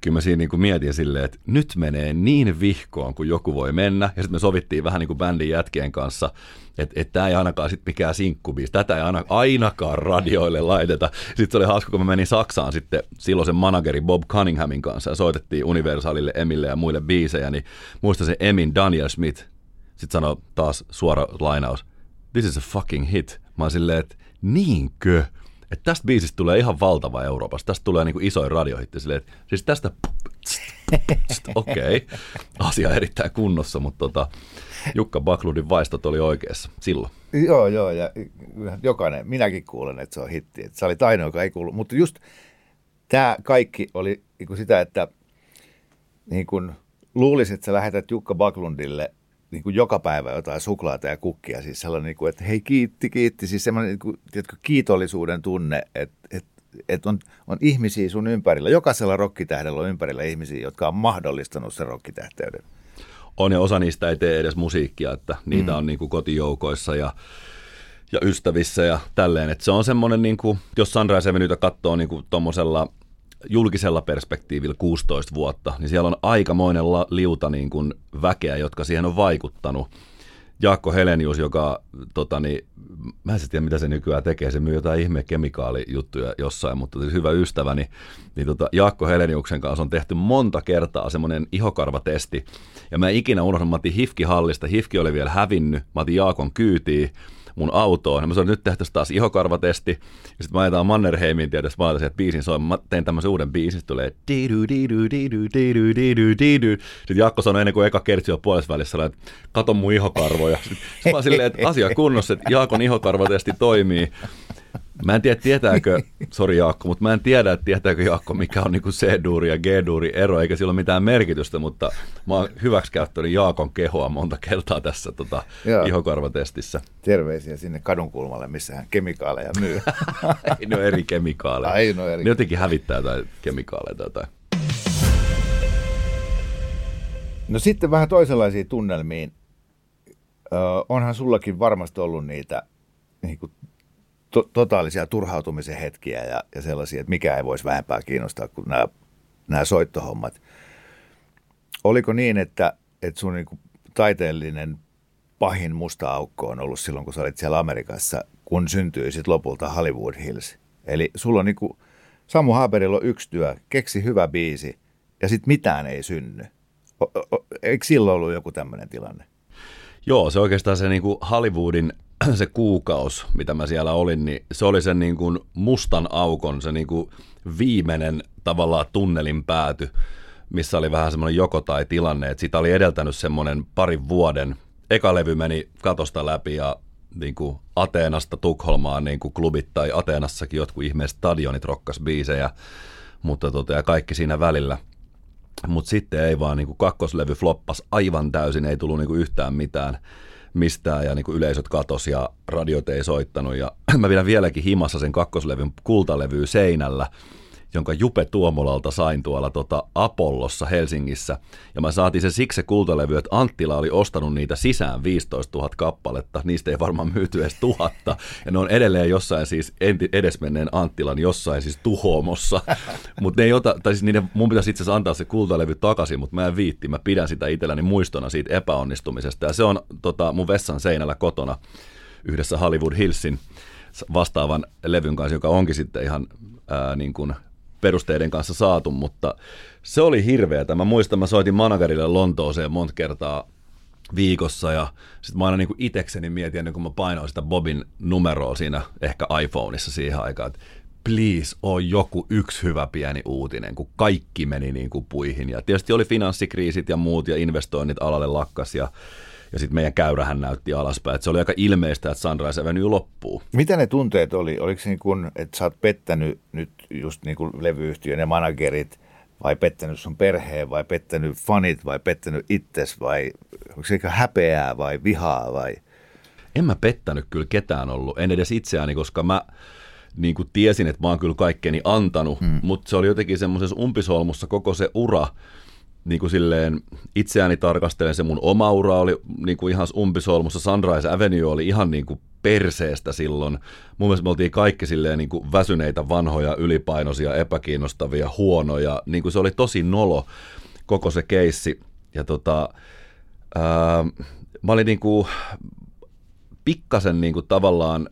kyllä mä siinä niin kuin mietin silleen, että nyt menee niin vihkoon, kun joku voi mennä. Ja sitten me sovittiin vähän niin kuin bändin jätkien kanssa, että, että tämä ei ainakaan sitten mikään sinkkubiisi, tätä ei aina, ainakaan radioille laiteta. Sitten se oli hauska, kun mä menin Saksaan sitten silloisen manageri Bob Cunninghamin kanssa ja soitettiin Universalille, Emille ja muille biisejä, niin muistan se Emin Daniel Smith, sitten sanoo taas suora lainaus, this is a fucking hit. Mä oon silleen, että niinkö? Että tästä biisistä tulee ihan valtava Euroopassa. Tästä tulee niinku isoin radiohitti. Silleen, että siis tästä, okei, okay. asia erittäin kunnossa, mutta tota, Jukka Bakludin vaistot oli oikeassa silloin. Joo, joo, ja jokainen, minäkin kuulen, että se on hitti. Että sä olit ainoa, joka ei kuulu. Mutta just tämä kaikki oli niin sitä, että niin kun luulisit, että sä lähetät Jukka Baklundille niin kuin joka päivä jotain suklaata ja kukkia. Siis sellainen, niin kuin, että hei kiitti, kiitti. Siis semmoinen niin kuin, tiedätkö, kiitollisuuden tunne, että, että, että on, on ihmisiä sun ympärillä. Jokaisella rokkitähdellä on ympärillä ihmisiä, jotka on mahdollistanut sen rokkitähteyden. On ja osa niistä ei tee edes musiikkia, että niitä mm. on niin kuin kotijoukoissa ja ja ystävissä ja tälleen. että se on semmoinen, niin kuin, jos Sunrise Avenuetä katsoo niin tuommoisella julkisella perspektiivillä 16 vuotta, niin siellä on aikamoinen liuta niin kuin väkeä, jotka siihen on vaikuttanut. Jaakko Helenius, joka, tota, niin, mä en tiedä mitä se nykyään tekee, se myy jotain ihme kemikaalijuttuja jossain, mutta siis hyvä ystäväni, niin, niin tota, Jaakko Heleniuksen kanssa on tehty monta kertaa semmoinen ihokarvatesti, ja mä ikinä unohdan, mä otin Hifki hallista, Hifki oli vielä hävinnyt, mä otin Jaakon kyytiin, mun autoon. Mä sanoin, nyt tehtäisiin taas ihokarvatesti. Ja sitten mä ajetaan Mannerheimin tietysti, mä että biisin soin. Mä tein tämmöisen uuden biisin, sitten tulee. Sitten Jakko sanoi ennen kuin eka kertsi on puolessa välissä, että kato mun ihokarvoja. Sitten mä silleen, että asia kunnossa, että Jaakon ihokarvatesti toimii. Mä en tiedä, tietääkö, sori Jaakko, mutta mä en tiedä, että tietääkö Jaakko, mikä on niinku C-duuri ja G-duuri ero, eikä sillä ole mitään merkitystä, mutta mä oon hyväksikäyttänyt Jaakon kehoa monta kertaa tässä tota, ihokarvatestissä. Terveisiä sinne kadunkulmalle, missä hän kemikaaleja myy. (laughs) Ei ne eri kemikaaleja. Ai, no eri. Ne jotenkin hävittää jotain kemikaaleja tai jotain. No sitten vähän toisenlaisiin tunnelmiin. Ö, onhan sullakin varmasti ollut niitä niin kuin to- totaalisia turhautumisen hetkiä ja, ja sellaisia, että mikä ei voisi vähempää kiinnostaa kuin nämä, nämä soittohommat. Oliko niin, että, että sun niin kuin taiteellinen pahin musta aukko on ollut silloin, kun sä olit siellä Amerikassa, kun syntyi sitten lopulta Hollywood Hills? Eli sulla on niin kuin, Samu Haaberilla on yksi työ, keksi hyvä biisi ja sitten mitään ei synny. O, o, eikö silloin ollut joku tämmöinen tilanne? Joo, se oikeastaan se niin kuin Hollywoodin se kuukaus, mitä mä siellä olin, niin se oli sen niin kuin mustan aukon, se niin kuin viimeinen tavallaan tunnelin pääty, missä oli vähän semmoinen joko tai tilanne, että sitä oli edeltänyt semmoinen parin vuoden. Eka levy meni katosta läpi ja niin kuin Ateenasta Tukholmaan niin kuin klubit tai Ateenassakin jotkut ihmeet stadionit rokkas biisejä, mutta tota, ja kaikki siinä välillä. Mutta sitten ei vaan, niin kuin kakkoslevy floppas aivan täysin, ei tullut niin kuin yhtään mitään mistään ja niin kuin yleisöt katos ja radiot ei soittanut. Ja (clears throat) mä pidän vieläkin himassa sen kakkoslevyn kultalevyä seinällä jonka Jupe Tuomolalta sain tuolla tota Apollossa Helsingissä. Ja mä saatiin se siksi se kultalevy, että Anttila oli ostanut niitä sisään 15 000 kappaletta. Niistä ei varmaan myyty edes tuhatta. Ja ne on edelleen jossain siis edesmenneen Anttilan jossain siis tuhoamossa. (laughs) mutta ne ei ota, tai siis niiden, mun pitäisi itse asiassa antaa se kultalevy takaisin, mutta mä en viitti. Mä pidän sitä itselläni muistona siitä epäonnistumisesta. Ja se on tota, mun vessan seinällä kotona yhdessä Hollywood Hillsin vastaavan levyn kanssa, joka onkin sitten ihan ää, niin kuin perusteiden kanssa saatu, mutta se oli hirveätä. Mä muistan, mä soitin managerille Lontooseen monta kertaa viikossa ja sitten mä aina niin itekseni mietin ennen kuin mä painoin sitä Bobin numeroa siinä ehkä iPhoneissa siihen aikaan, että please, on joku yksi hyvä pieni uutinen, kun kaikki meni niin kuin puihin. Ja tietysti oli finanssikriisit ja muut ja investoinnit alalle lakkas ja ja sitten meidän käyrähän näytti alaspäin. Et se oli aika ilmeistä, että Sunrise Avenue loppuu. Mitä ne tunteet oli? Oliko se niin kuin, että sä oot pettänyt nyt just niin kuin levyyhtiön ja managerit, vai pettänyt sun perheen, vai pettänyt fanit, vai pettänyt itses, vai onko se häpeää vai vihaa vai? En mä pettänyt kyllä ketään ollut, en edes itseäni, koska mä niin kuin tiesin, että mä oon kyllä kaikkeni antanut, hmm. mutta se oli jotenkin semmoisessa umpisolmussa koko se ura, niin kuin silleen itseäni tarkastelen, se mun oma ura oli niin kuin ihan umpisolmussa, Sunrise Avenue oli ihan niin kuin perseestä silloin. Mun mielestä me oltiin kaikki silleen niin kuin väsyneitä, vanhoja, ylipainoisia, epäkiinnostavia, huonoja. Niin kuin se oli tosi nolo koko se keissi. Ja tota, ää, mä olin niin kuin pikkasen niin kuin tavallaan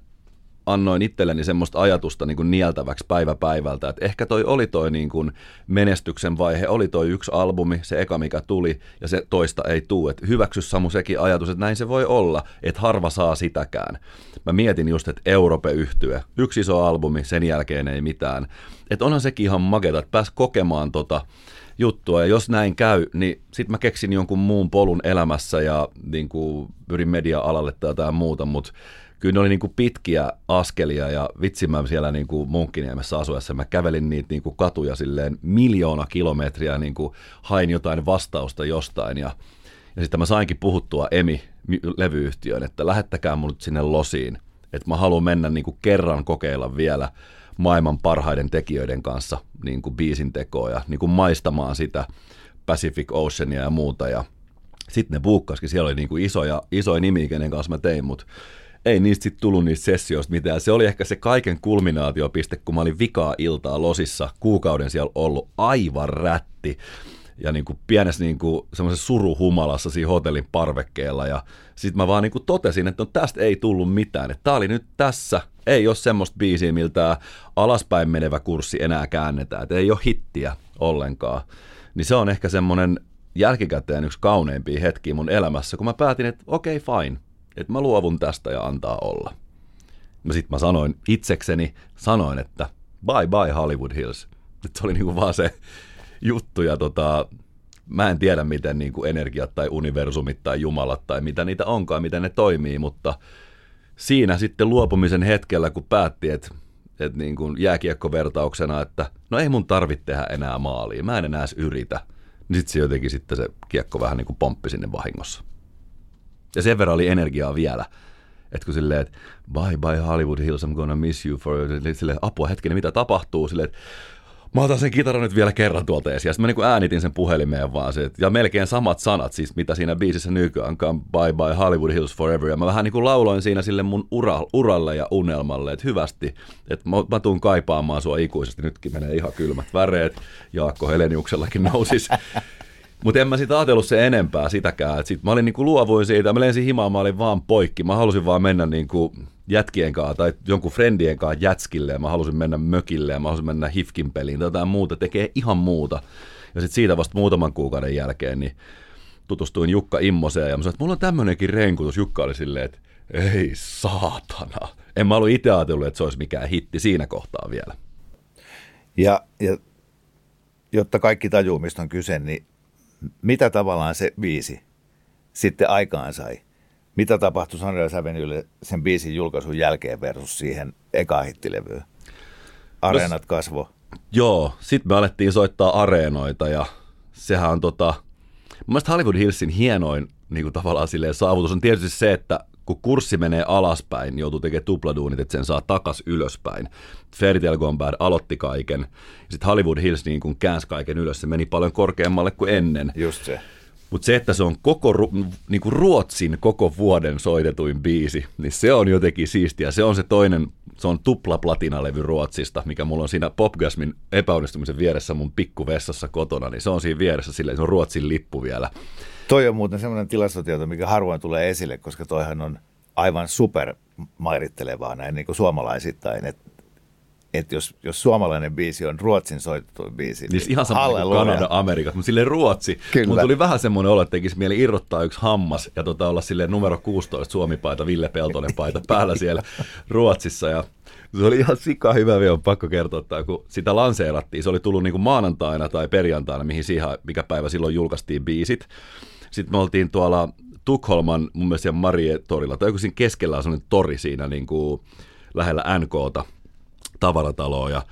annoin itselleni semmoista ajatusta niin kuin nieltäväksi päivä päivältä, että ehkä toi oli toi niin kuin menestyksen vaihe, oli toi yksi albumi, se eka mikä tuli, ja se toista ei tule. Että hyväksy Samu sekin ajatus, että näin se voi olla, että harva saa sitäkään. Mä mietin just, että Europe yhtyä, yksi iso albumi, sen jälkeen ei mitään. Että onhan sekin ihan maketa, että pääs kokemaan tota juttua, ja jos näin käy, niin sitten mä keksin jonkun muun polun elämässä ja niin kuin pyrin media-alalle tai jotain muuta, mutta kyllä ne oli niin kuin pitkiä askelia ja vitsi mä siellä niin kuin Munkkiniemessä asuessa, mä kävelin niitä niin kuin katuja silleen miljoona kilometriä, niin kuin hain jotain vastausta jostain ja, ja sitten mä sainkin puhuttua Emi-levyyhtiöön, että lähettäkää mun sinne losiin, että mä haluan mennä niin kuin kerran kokeilla vielä maailman parhaiden tekijöiden kanssa niin kuin biisin tekoa ja niin kuin maistamaan sitä Pacific Oceania ja muuta ja sitten ne buukkaskin, siellä oli niin kuin isoja, isoja nimi, kenen kanssa mä tein, mutta ei niistä sitten tullut niistä sessioista mitään. Se oli ehkä se kaiken kulminaatiopiste, kun mä olin vikaa iltaa losissa, kuukauden siellä ollut aivan rätti. Ja niin kuin pienessä niin kuin semmoisessa suruhumalassa siinä hotellin parvekkeella. Ja sitten mä vaan niin kuin totesin, että no tästä ei tullut mitään, että tää oli nyt tässä, ei ole semmoista biisiä, miltä alaspäin menevä kurssi enää käännetään, että ei ole hittiä ollenkaan. Niin se on ehkä semmoinen jälkikäteen yksi kauneimpia hetkiä mun elämässä, kun mä päätin, että okei, okay, fine, että mä luovun tästä ja antaa olla. No sit mä sanoin itsekseni, sanoin, että bye bye Hollywood Hills. Että se oli niinku vaan se juttu ja tota, mä en tiedä miten niinku energiat tai universumit tai jumalat tai mitä niitä onkaan, miten ne toimii, mutta siinä sitten luopumisen hetkellä, kun päätti, että että niin kuin jääkiekkovertauksena, että no ei mun tarvitse tehdä enää maalia, mä en enää yritä, niin sitten se jotenkin sitten se kiekko vähän niin kuin pomppi sinne vahingossa. Ja sen verran oli energiaa vielä. Että kun silleen, että bye bye Hollywood Hills, I'm gonna miss you for... Silleen, apua hetkinen, mitä tapahtuu? Silleen, että mä otan sen kitaran nyt vielä kerran tuolta esiin. Ja sitten mä niin äänitin sen puhelimeen vaan se, ja melkein samat sanat siis, mitä siinä biisissä nykyään, bye bye Hollywood Hills forever. Ja mä vähän niin kuin lauloin siinä sille mun ura, uralle ja unelmalle, että hyvästi, että mä, mä tuun kaipaamaan sua ikuisesti. Nytkin menee ihan kylmät väreet. Jaakko Heleniuksellakin (laughs) nousis. Mutta en mä sitä ajatellut se enempää sitäkään. Et sit mä olin niinku luovuin siitä, mä lensin himaan, mä olin vaan poikki. Mä halusin vaan mennä niinku jätkien kanssa tai jonkun friendien kanssa jätskille. Mä halusin mennä mökille ja mä halusin mennä hifkin peliin tai jotain muuta, tekee ihan muuta. Ja sitten siitä vasta muutaman kuukauden jälkeen, niin tutustuin Jukka Immoseen ja mä sanoin, että mulla on tämmöinenkin renkutus. Jukka oli silleen, että ei saatana. En mä ollut itse ajatellut, että se olisi mikään hitti siinä kohtaa vielä. Ja, ja jotta kaikki tajuu, mistä on kyse, niin mitä tavallaan se biisi sitten aikaan sai? Mitä tapahtui Sunrise Avenuelle sen biisin julkaisun jälkeen versus siihen eka hittilevyyn? Areenat no, kasvo. Joo, sitten me alettiin soittaa areenoita ja sehän on tota, mun Hollywood Hillsin hienoin niin kuin tavallaan silleen saavutus on tietysti se, että kun kurssi menee alaspäin, niin joutuu tekemään tupladuunit, että sen saa takas ylöspäin. Fairy Tale Gone Bad aloitti kaiken. Sitten Hollywood Hills niin kun käänsi kaiken ylös, se meni paljon korkeammalle kuin ennen. Just se. Mutta se, että se on koko niin kuin Ruotsin koko vuoden soitetuin biisi, niin se on jotenkin siistiä. Se on se toinen, se on tupla platinalevy Ruotsista, mikä mulla on siinä Popgasmin epäonnistumisen vieressä mun pikkuvessassa kotona, niin se on siinä vieressä silleen, se on Ruotsin lippu vielä. Toi on muuten semmoinen tilastotieto, mikä harvoin tulee esille, koska toihan on aivan super mairittelevaa näin niin kuin suomalaisittain, että että jos, jos suomalainen biisi on Ruotsin soitettu biisi, niin, niin ihan sama kuin Kanada, Amerikka, mutta silleen Ruotsi. Kyllä. Tuli vähän semmoinen olo, että tekisi mieli irrottaa yksi hammas ja tota olla silleen numero 16 Suomi-paita, Ville Peltonen paita (laughs) päällä siellä Ruotsissa ja se oli ihan sika hyvä vielä, on pakko kertoa, että kun sitä lanseerattiin, se oli tullut niin kuin maanantaina tai perjantaina, mihin siihen, mikä päivä silloin julkaistiin biisit. Sitten me oltiin tuolla Tukholman, mun mielestä Marie-torilla, tai joku siinä keskellä on sellainen tori siinä niin kuin lähellä NKta, tavarataloa, ja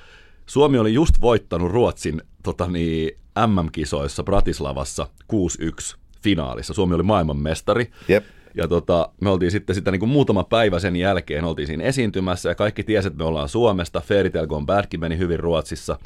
Suomi oli just voittanut Ruotsin tota niin, MM-kisoissa Bratislavassa 6-1 finaalissa. Suomi oli maailmanmestari. Jep. Ja tota, me oltiin sitten sitä niin kuin muutama päivä sen jälkeen, oltiin siinä esiintymässä ja kaikki tiesi, että me ollaan Suomesta. Fairy Tale Gone Badkin meni hyvin Ruotsissa,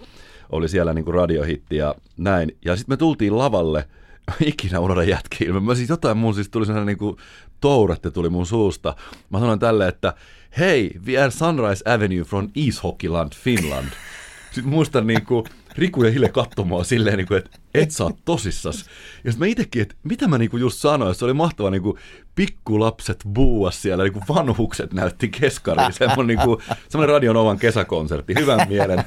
oli siellä niin kuin radiohitti ja näin. Ja sitten me tultiin lavalle, (laughs) ikinä unohda jätkiä Mä siis jotain mun siis tuli sellainen niin kuin tourette tuli mun suusta. Mä sanoin tälle, että hei, we are Sunrise Avenue from Ishockeyland, Finland. (laughs) Sitten muistan niin kuin, Riku ja Hille katsomaan silleen, niin kuin, että et sä oot tosissas. Ja sitten mä itsekin, että mitä mä niin kuin just sanoin, se oli mahtava niin kuin, pikkulapset buuas siellä, niin kuin vanhukset näytti keskariin, (laughs) semmoinen, niin kuin, semmoinen Radion Ovan kesäkonsertti, hyvän mielen.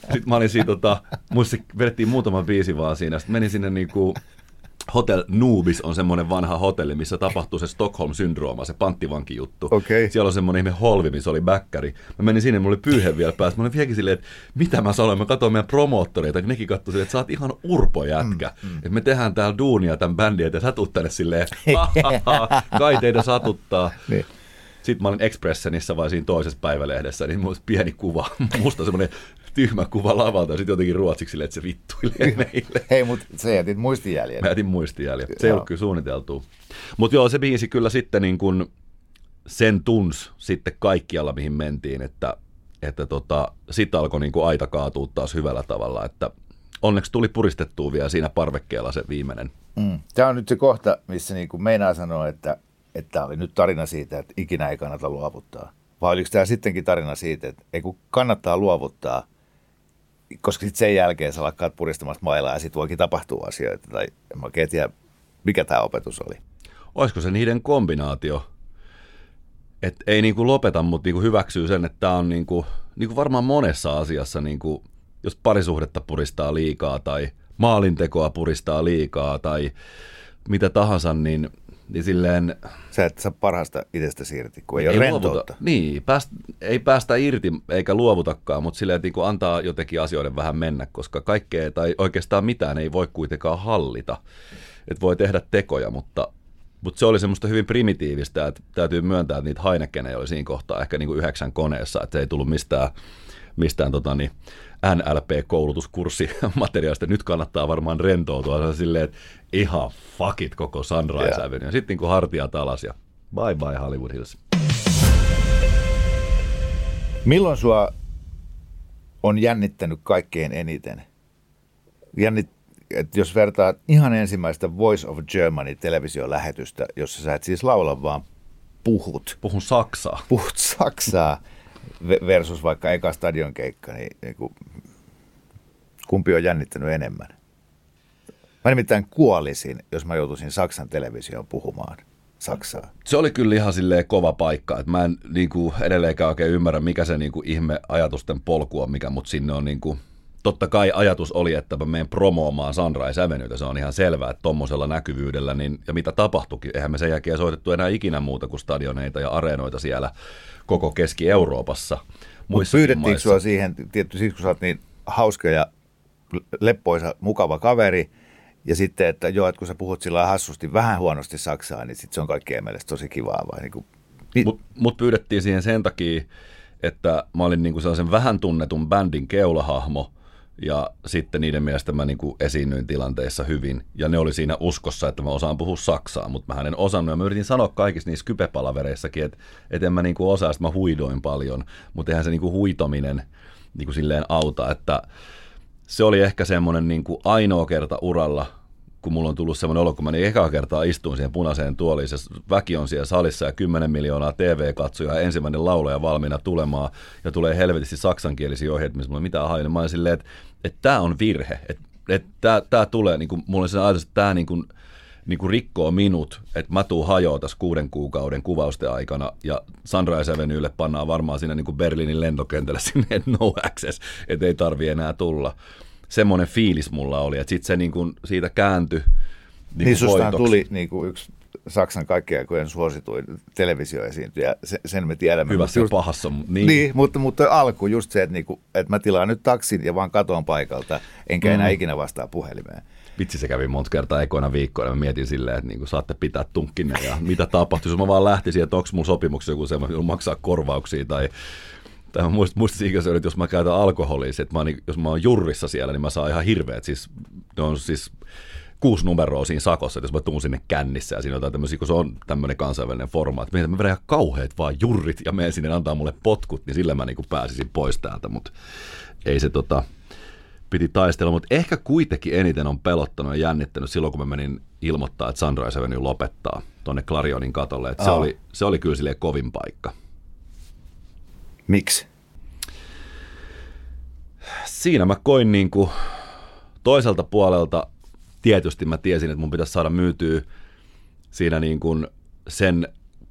Sitten mä olin siinä, tota, muista vedettiin muutama biisi vaan siinä, sitten menin sinne niin kuin, Hotel Nubis on semmoinen vanha hotelli, missä tapahtuu se Stockholm-syndrooma, se panttivankijuttu. Okay. Siellä on semmoinen ihme holvi, missä oli bäkkäri. Mä menin sinne, mulla oli pyyhe vielä päässä. Mä olin vieläkin silleen, että mitä mä sanoin. Mä katsoin meidän promoottoreita, nekin katsoivat että sä oot ihan urpojätkä. Mm, mm. Että me tehdään täällä duunia tämän bändin, että sä tuut tänne silleen, kai teitä satuttaa. niin. Sitten mä olin Expressenissa vai siinä toisessa päivälehdessä, niin mulla pieni kuva, (laughs) musta semmoinen tyhmä kuva lavalta ja sitten jotenkin ruotsiksi, että se vittuilee meille. Hei, mutta se jätit muistijäljen. Mä jätin muistijäljen. Se ei ollut kyllä suunniteltu. Mutta joo, se biisi kyllä sitten niin kuin sen tuns sitten kaikkialla, mihin mentiin, että, että tota, sitten alkoi niin aita kaatua taas hyvällä tavalla, että onneksi tuli puristettua vielä siinä parvekkeella se viimeinen. Mm. Tämä on nyt se kohta, missä niin kuin meinaa sanoa, että tämä oli nyt tarina siitä, että ikinä ei kannata luovuttaa. Vai oliko tämä sittenkin tarina siitä, että ei kun kannattaa luovuttaa, koska sitten sen jälkeen sä lakkaat puristamasta mailaa ja sitten voikin tapahtua asioita. Tai en oikein tiedä, mikä tämä opetus oli. Olisiko se niiden kombinaatio? Että ei niinku lopeta, mutta niinku hyväksyy sen, että tämä on niinku, niinku varmaan monessa asiassa, niinku, jos parisuhdetta puristaa liikaa tai maalintekoa puristaa liikaa tai mitä tahansa, niin niin silleen... Sä et saa parhaasta itsestäsi irti, kun ei, ei ole rentoutta. Luovuta, niin, pääst, ei päästä irti eikä luovutakaan, mutta silleen, niin antaa jotenkin asioiden vähän mennä, koska kaikkea tai oikeastaan mitään ei voi kuitenkaan hallita. Että voi tehdä tekoja, mutta, mutta se oli semmoista hyvin primitiivistä, että täytyy myöntää, että niitä Heinekenejä oli siinä kohtaa ehkä niin kuin yhdeksän koneessa, että se ei tullut mistään, mistään tota niin, NLP-koulutuskurssi materiaalista. Nyt kannattaa varmaan rentoutua silleen, että ihan fuckit koko Sunrise yeah. Avenue. Ja sitten niin hartiat alas ja bye bye Hollywood Hills. Milloin sua on jännittänyt kaikkein eniten? Jännit, että jos vertaa ihan ensimmäistä Voice of Germany televisiolähetystä, jossa sä et siis laula, vaan puhut. Puhun saksaa. Puhut saksaa versus vaikka eka stadionkeikka, niin, niin kuin, kumpi on jännittänyt enemmän? Mä nimittäin kuolisin, jos mä joutuisin Saksan televisioon puhumaan Saksaa. Se oli kyllä ihan silleen kova paikka, että mä en niin kuin, edelleenkään oikein ymmärrä, mikä se niin kuin, ihme ajatusten polku on, mikä mut sinne on niin kuin, totta kai ajatus oli, että mä menen promoomaan Sunrise Avenuetä, se on ihan selvää, että tuommoisella näkyvyydellä, niin, ja mitä tapahtuikin, eihän me sen jälkeen soitettu enää ikinä muuta kuin stadioneita ja areenoita siellä koko Keski-Euroopassa. Mutta pyydettiinkö sinua siihen, tietty siis kun sä oot niin hauska ja leppoisa, mukava kaveri, ja sitten, että joo, että kun sä puhut sillä hassusti vähän huonosti saksaa, niin sitten se on kaikkien mielestä tosi kivaa. Vai niin kuin... Mut, mut pyydettiin siihen sen takia, että mä olin niin kuin sellaisen vähän tunnetun bändin keulahahmo, ja sitten niiden mielestä mä niin kuin esiinnyin tilanteissa hyvin. Ja ne oli siinä uskossa, että mä osaan puhua saksaa, mutta mä en osannut. Ja mä yritin sanoa kaikissa niissä kypepalavereissakin, että, että en mä niin kuin osaa, että mä huidoin paljon. Mutta eihän se niin kuin huitominen niin kuin silleen auta, että se oli ehkä semmoinen niin kuin ainoa kerta uralla, kun mulla on tullut semmoinen olo, kun mä niin ekaa kertaa istuin siihen punaiseen tuoliin, se väki on siellä salissa ja 10 miljoonaa TV-katsojaa ja ensimmäinen laulaja valmiina tulemaan ja tulee helvetisti saksankielisiä ohjeita, missä mulla hajua, niin mä olin silleen, että, että tämä on virhe, että, että tämä, tämä tulee, niin kuin, mulla oli se ajatus, että tämä niin kuin, niin kuin rikkoo minut, että mä tuun hajoa tässä kuuden kuukauden kuvausten aikana ja Sandra Sevenylle pannaan varmaan siinä niin kuin Berliinin lentokentällä (laughs) sinne, että no access, että ei tarvi enää tulla. Semmoinen fiilis mulla oli, että sitten se niin kuin siitä kääntyi niin, niin sustahan tuli niin kuin yksi Saksan kaikkien aikojen suosituin televisioesiintyjä, sen, sen me tiedämme. Hyvässä just, pahassa. Niin. niin, mutta, mutta alku just se, että, niinku, että mä tilaan nyt taksin ja vaan katoan paikalta, enkä mm. enää ikinä vastaa puhelimeen. Vitsi se kävi monta kertaa ekoina viikkoina. Mä mietin silleen, että niinku saatte pitää tunkkinne ja mitä tapahtuu, jos mä vaan lähtisin, että onko mun sopimuksessa joku semmoinen, maksaa korvauksia tai tai mä muistin, se oli, että jos mä käytän alkoholia, että mä, jos mä oon jurrissa siellä, niin mä saan ihan hirveät, siis ne on siis kuusi numeroa siinä sakossa, että jos mä tuun sinne kännissä ja siinä on tämmöisiä, kun se on tämmöinen kansainvälinen formaatti, että mä vedän ihan kauheat vaan jurrit ja menen sinne antaa mulle potkut, niin sillä mä niin pääsisin pois täältä, mutta ei se tota, piti taistella, mutta ehkä kuitenkin eniten on pelottanut ja jännittänyt silloin, kun mä menin ilmoittaa, että Sunrise Avenue lopettaa tuonne Clarionin katolle. Että se, oli, se oli kyllä silleen kovin paikka. Miksi? Siinä mä koin niin kuin toiselta puolelta tietysti mä tiesin, että mun pitäisi saada myytyä siinä niin kuin sen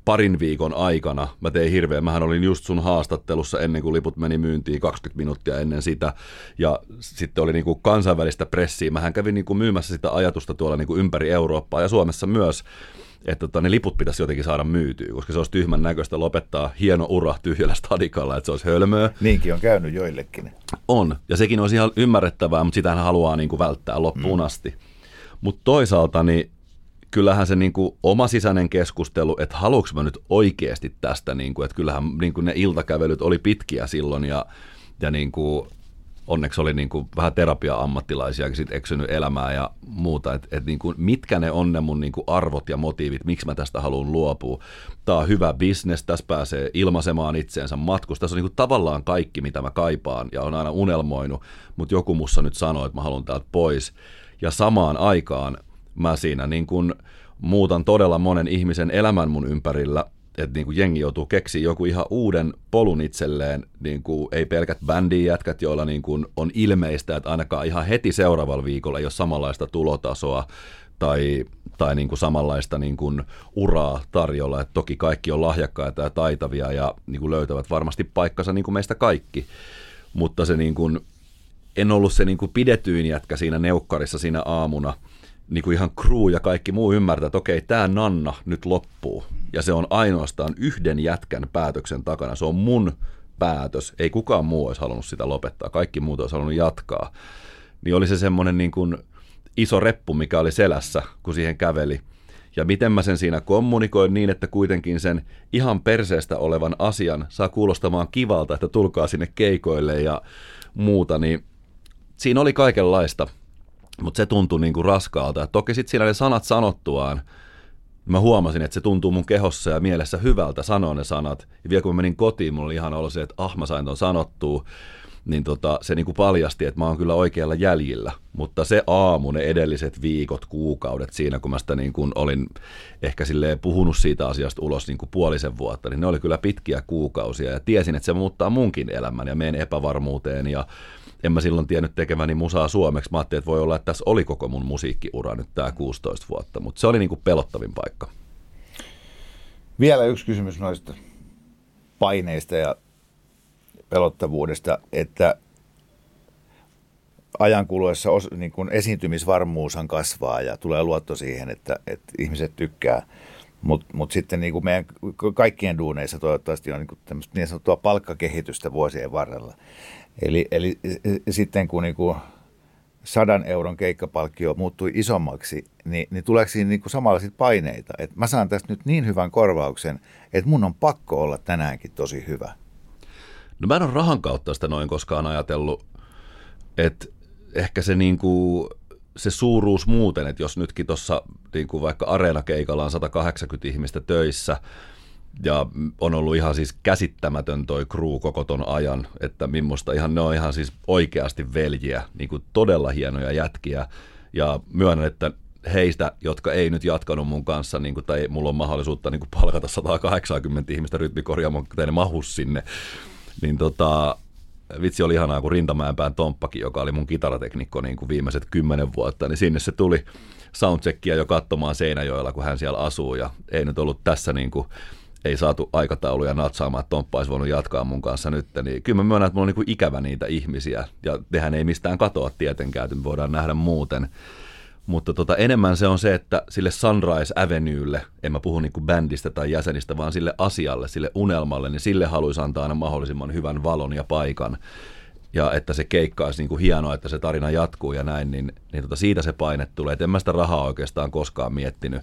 parin viikon aikana. Mä tein hirveän, mähän olin just sun haastattelussa ennen kuin liput meni myyntiin 20 minuuttia ennen sitä. Ja sitten oli niin kuin kansainvälistä pressiä. Mähän kävin niin kuin myymässä sitä ajatusta tuolla niin kuin ympäri Eurooppaa ja Suomessa myös että tota, ne liput pitäisi jotenkin saada myytyä, koska se olisi tyhmän näköistä lopettaa hieno ura tyhjällä stadikalla, että se olisi hölmöä. Niinkin on käynyt joillekin. On, ja sekin olisi ihan ymmärrettävää, mutta sitä hän haluaa niin kuin välttää loppuun mm. asti. Mutta toisaalta niin kyllähän se niin kuin oma sisäinen keskustelu, että haluanko mä nyt oikeasti tästä, niin kuin, että kyllähän niin kuin ne iltakävelyt oli pitkiä silloin ja, ja niin kuin, onneksi oli niin kuin vähän terapia-ammattilaisia sitten eksynyt elämää ja muuta, että et niin kuin, mitkä ne on ne mun niin kuin arvot ja motiivit, miksi mä tästä haluan luopua. Tämä on hyvä bisnes, tässä pääsee ilmaisemaan itseensä matkusta, tässä on niin kuin tavallaan kaikki, mitä mä kaipaan ja on aina unelmoinut, mutta joku mussa nyt sanoo, että mä haluan täältä pois. Ja samaan aikaan mä siinä niin kuin muutan todella monen ihmisen elämän mun ympärillä, että niin jengi joutuu keksiä joku ihan uuden polun itselleen, niin ei pelkät bändin jätkät, joilla niin kuin on ilmeistä, että ainakaan ihan heti seuraavalla viikolla ei ole samanlaista tulotasoa tai, tai niin kuin samanlaista niin kuin uraa tarjolla. että toki kaikki on lahjakkaita ja taitavia ja niin kuin löytävät varmasti paikkansa niin kuin meistä kaikki, mutta se niin kuin, en ollut se niin kuin pidetyin jätkä siinä neukkarissa siinä aamuna – niin kuin ihan crew ja kaikki muu ymmärtää, että okei, tämä Nanna nyt loppuu. Ja se on ainoastaan yhden jätkän päätöksen takana. Se on mun päätös. Ei kukaan muu olisi halunnut sitä lopettaa. Kaikki muut olisi halunnut jatkaa. Niin oli se semmoinen niin kuin iso reppu, mikä oli selässä, kun siihen käveli. Ja miten mä sen siinä kommunikoin niin, että kuitenkin sen ihan perseestä olevan asian saa kuulostamaan kivalta, että tulkaa sinne keikoille ja muuta, niin siinä oli kaikenlaista – mutta se tuntui niin kuin raskaalta. Toki sitten siinä ne sanat sanottuaan, mä huomasin, että se tuntuu mun kehossa ja mielessä hyvältä sanoa ne sanat. Ja vielä kun mä menin kotiin, mulla oli ihan ollut se, että ah mä sain ton sanottua, niin tota, se niin kuin paljasti, että mä oon kyllä oikealla jäljillä. Mutta se aamu, ne edelliset viikot, kuukaudet siinä, kun mä sitä niin kuin olin ehkä puhunut siitä asiasta ulos niin kuin puolisen vuotta, niin ne oli kyllä pitkiä kuukausia ja tiesin, että se muuttaa munkin elämän ja menen epävarmuuteen ja en mä silloin tiennyt tekeväni musaa suomeksi. Mä ajattelin, että voi olla, että tässä oli koko mun musiikkiura nyt tämä 16 vuotta, mutta se oli niin kuin pelottavin paikka. Vielä yksi kysymys noista paineista ja pelottavuudesta, että ajan kuluessa os, niin kuin esiintymisvarmuushan kasvaa ja tulee luotto siihen, että, että ihmiset tykkää. Mutta mut sitten niin kuin meidän kaikkien duuneissa toivottavasti on niin, kuin niin sanottua palkkakehitystä vuosien varrella. Eli, eli sitten kun niin kuin sadan euron keikkapalkkio muuttui isommaksi, niin, niin tuleeko siinä niin kuin samalla sit paineita? Et mä saan tästä nyt niin hyvän korvauksen, että mun on pakko olla tänäänkin tosi hyvä. No mä en ole rahan kautta sitä noin koskaan ajatellut, että ehkä se, niin kuin, se suuruus muuten, että jos nytkin tuossa niin kuin vaikka Areena-keikalla on 180 ihmistä töissä, ja on ollut ihan siis käsittämätön toi crew koko ton ajan, että millaista ihan, ne on ihan siis oikeasti veljiä, niin kuin todella hienoja jätkiä, ja myönnän, että heistä, jotka ei nyt jatkanut mun kanssa, niin kuin, tai mulla on mahdollisuutta niin kuin palkata 180 ihmistä rytmikorjaamaan, kun ne mahus sinne, niin tota, vitsi oli ihanaa, kun Rintamäenpään Tomppakin, joka oli mun kitarateknikko niin kuin viimeiset kymmenen vuotta, niin sinne se tuli soundcheckia jo katsomaan Seinäjoella, kun hän siellä asuu, ja ei nyt ollut tässä niin kuin, ei saatu aikatauluja natsaamaan, että Tomppa olisi voinut jatkaa mun kanssa nyt, niin kyllä mä myönnän, että mulla on niin kuin ikävä niitä ihmisiä, ja tehän ei mistään katoa tietenkään, että me voidaan nähdä muuten, mutta tota, enemmän se on se, että sille Sunrise Avenuelle, en mä puhu niinku bändistä tai jäsenistä, vaan sille asialle, sille unelmalle, niin sille haluaisi antaa aina mahdollisimman hyvän valon ja paikan. Ja että se keikka olisi niinku hienoa, että se tarina jatkuu ja näin, niin, niin tota siitä se paine tulee. Et en mä sitä rahaa oikeastaan koskaan miettinyt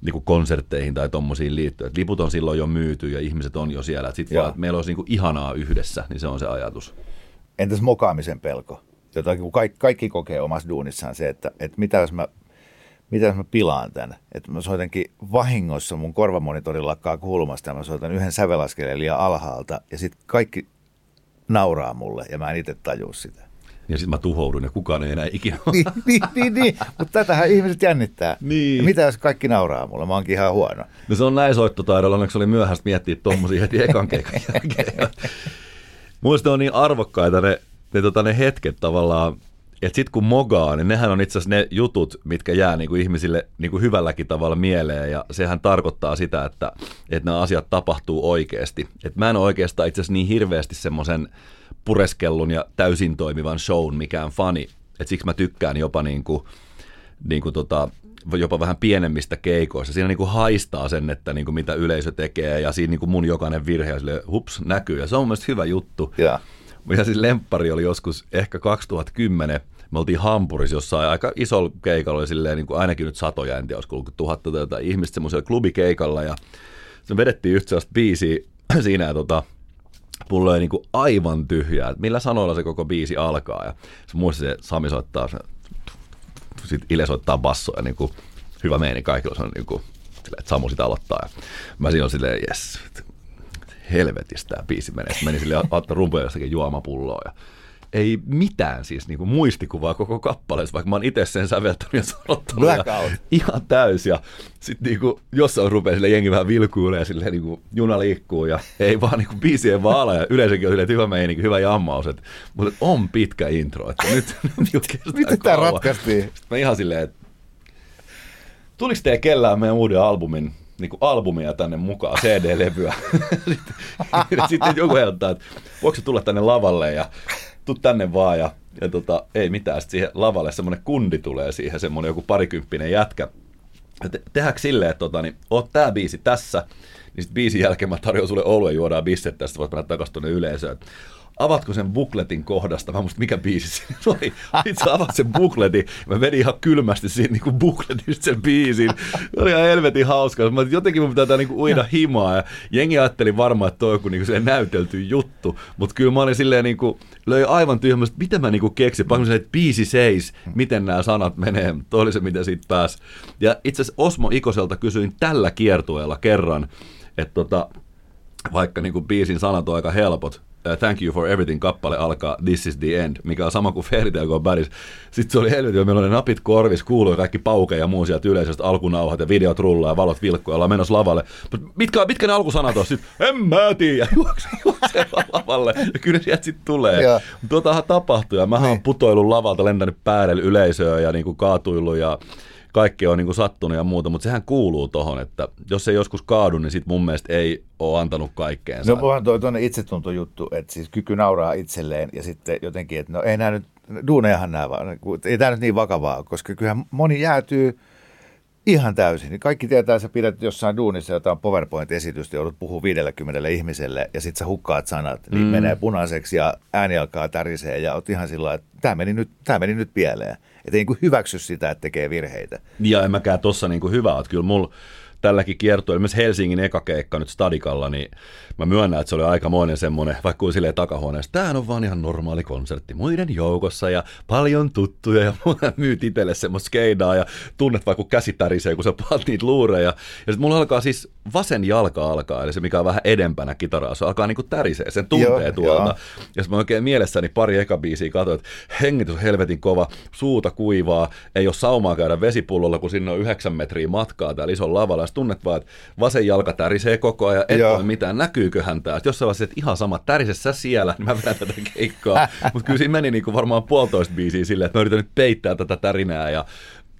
niinku konsertteihin tai tommosiin liittyen. Et liput on silloin jo myyty ja ihmiset on jo siellä. Sitten vaan, että meillä olisi niinku ihanaa yhdessä, niin se on se ajatus. Entäs mokaamisen pelko? jotakin, kun kaikki, kaikki kokee omassa duunissaan se, että, että mitä jos mä mitä jos mä pilaan tämän, että mä soitankin vahingossa, mun korvamonitori lakkaa kuulumasta ja mä soitan yhden sävelaskeleen liian alhaalta ja sitten kaikki nauraa mulle ja mä en itse tajua sitä. Ja sitten mä tuhoudun ja kukaan ei enää ikinä. (laughs) niin, niin, niin, niin. mutta tätähän ihmiset jännittää. Niin. Ja mitä jos kaikki nauraa mulle, mä oonkin ihan huono. No se on näin soittotaidolla, onneksi oli myöhäistä miettiä tuommoisia heti ekan keikan (laughs) jälkeen. Muista on niin arvokkaita ne ne, tota, ne hetket tavallaan, että sitten kun mogaa, niin nehän on itse asiassa ne jutut, mitkä jää niin kuin ihmisille niin kuin hyvälläkin tavalla mieleen, ja sehän tarkoittaa sitä, että, että nämä asiat tapahtuu oikeasti. Et mä en ole oikeastaan itse asiassa niin hirveästi semmoisen pureskellun ja täysin toimivan shown mikään fani, että siksi mä tykkään jopa niin kuin, niin kuin tota, jopa vähän pienemmistä keikoista. Siinä niin kuin haistaa sen, että niin kuin mitä yleisö tekee ja siinä niin kuin mun jokainen virhe sille, hups, näkyy. Ja se on mun mielestä hyvä juttu. Yeah. Ja siis lemppari oli joskus ehkä 2010, me oltiin Hampurissa jossain aika isolla keikalla, oli silleen niin kuin ainakin nyt satoja, en tiedä, olisiko tuhatta tai jotain ihmistä semmoisella klubikeikalla, ja se vedettiin yhtä sellaista biisiä (clears throat) siinä, ja tota, mulla oli niin kuin aivan tyhjää, että millä sanoilla se koko biisi alkaa, ja se muista se Sami soittaa, sitten Ile soittaa bassoa, ja niin kuin, hyvä meini kaikilla, se on niin kuin, silleen, että Samu sitä aloittaa, ja mä siinä on silleen, jes, helvetistä tämä biisi menee. Sitten meni sille ottaa rumpuja jossakin juomapulloa ja ei mitään siis niin kuin muistikuvaa koko kappaleessa, vaikka mä oon itse sen säveltänyt ja sanottanut ja ihan täys. Ja sitten niin kuin, jossain rupeaa sille jengi vähän vilkuilee ja silleen niin kuin, juna liikkuu ja ei vaan niin kuin, biisien vaala ja yleensäkin on silleen, että hyvä meininki, hyvä jammaus. Että, mutta on pitkä intro, että nyt, (laughs) nyt Miten tämä ratkaistiin? Sitten mä ihan silleen, että tuliko teidän kellään meidän uuden albumin niin kuin albumia tänne mukaan, CD-levyä. sitten, (laughs) sitten joku ehdottaa, että voiko se tulla tänne lavalle ja tuu tänne vaan ja, ja tota, ei mitään. Sitten siihen lavalle semmoinen kundi tulee siihen, semmoinen joku parikymppinen jätkä. Te, tehdäänkö silleen, että tota, niin, oot tää biisi tässä, niin sitten biisin jälkeen mä tarjoan sulle oluen juodaan bisset tästä, voit mennä takaisin tuonne yleisöön avatko sen bukletin kohdasta, mä muista mikä biisi se (laughs) oli, sä avat sen bukletin, mä vedin ihan kylmästi siinä niin kuin bukletista sen biisin, se oli ihan helvetin hauska, mä jotenkin mun pitää niin kuin uida himaa, ja jengi ajatteli varmaan, että toi on joku niin kuin näytelty juttu, mutta kyllä mä olin silleen niin kuin, löi aivan tyhmästi, miten mä niin kuin keksin, pakko että biisi seis, miten nämä sanat menee, toi oli se, mitä siitä pääsi. Ja itse asiassa Osmo Ikoselta kysyin tällä kiertueella kerran, että tota, vaikka niin kuin biisin sanat on aika helpot, Thank You for Everything kappale alkaa This is the end, mikä on sama kuin (laughs) Fairy Tale Go Badis. Sitten se oli helvetin, meillä oli napit korvis, kuului kaikki pauke ja muu sieltä yleisöstä, alkunauhat ja videot rullaa ja valot vilkkuu ja ollaan menossa lavalle. Mitkä, mitkä ne alkusanat on? Sitten, en mä tiedä, (laughs) juokse, juokse lavalle. Ja kyllä sieltä sitten tulee. Yeah. Tuotahan tapahtui ja mä oon niin. putoillut lavalta, lentänyt päälle yleisöön ja niin kuin kaatuillut ja kaikki on niin kuin sattunut ja muuta, mutta sehän kuuluu tohon, että jos ei joskus kaadu, niin sit mun mielestä ei ole antanut kaikkeen. No vaan toi tuonne itsetuntojuttu, että siis kyky nauraa itselleen ja sitten jotenkin, että no ei nämä nyt duunejahan nämä vaan, ei tämä nyt niin vakavaa, koska kyllähän moni jäätyy ihan täysin. Kaikki tietää, että sä pidät jossain duunissa jotain PowerPoint-esitystä, joudut puhua 50 ihmiselle ja sit sä hukkaat sanat, niin mm. menee punaiseksi ja ääni alkaa tärisee ja oot ihan sillä että tämä meni nyt, tämä meni nyt pieleen. Että ei niin hyväksy sitä, että tekee virheitä. Ja en mäkään tossa niin hyvä, että kyllä mulla tälläkin kiertueella, myös Helsingin eka keikka nyt Stadikalla, niin mä myönnän, että se oli aikamoinen semmoinen, vaikka kuin silleen takahuoneessa, tämähän on vaan ihan normaali konsertti muiden joukossa ja paljon tuttuja ja (laughs) myyt itselle semmoista skeidaa ja tunnet vaikka kun käsi tärisee, kun sä paat niitä luureja. Ja sitten mulla alkaa siis vasen jalka alkaa, eli se mikä on vähän edempänä kitaraa, se alkaa niinku tärisee, sen tuntee Joo, tuolta. Ja sitten mä oikein mielessäni pari eka biisiä katsoin, että hengitys on helvetin kova, suuta kuivaa, ei ole saumaa käydä vesipullolla, kun sinne on yhdeksän metriä matkaa täällä ison lavalla. Ja tunnet vaan, että vasen jalka tärisee koko ajan, et ole mitään, näkyyköhän tää. Jossain vaiheessa, että ihan sama, tärisessä siellä, niin mä vedän tätä keikkaa. (laughs) Mutta kyllä siinä meni niinku varmaan puolitoista biisiä silleen, että mä yritän nyt peittää tätä tärinää ja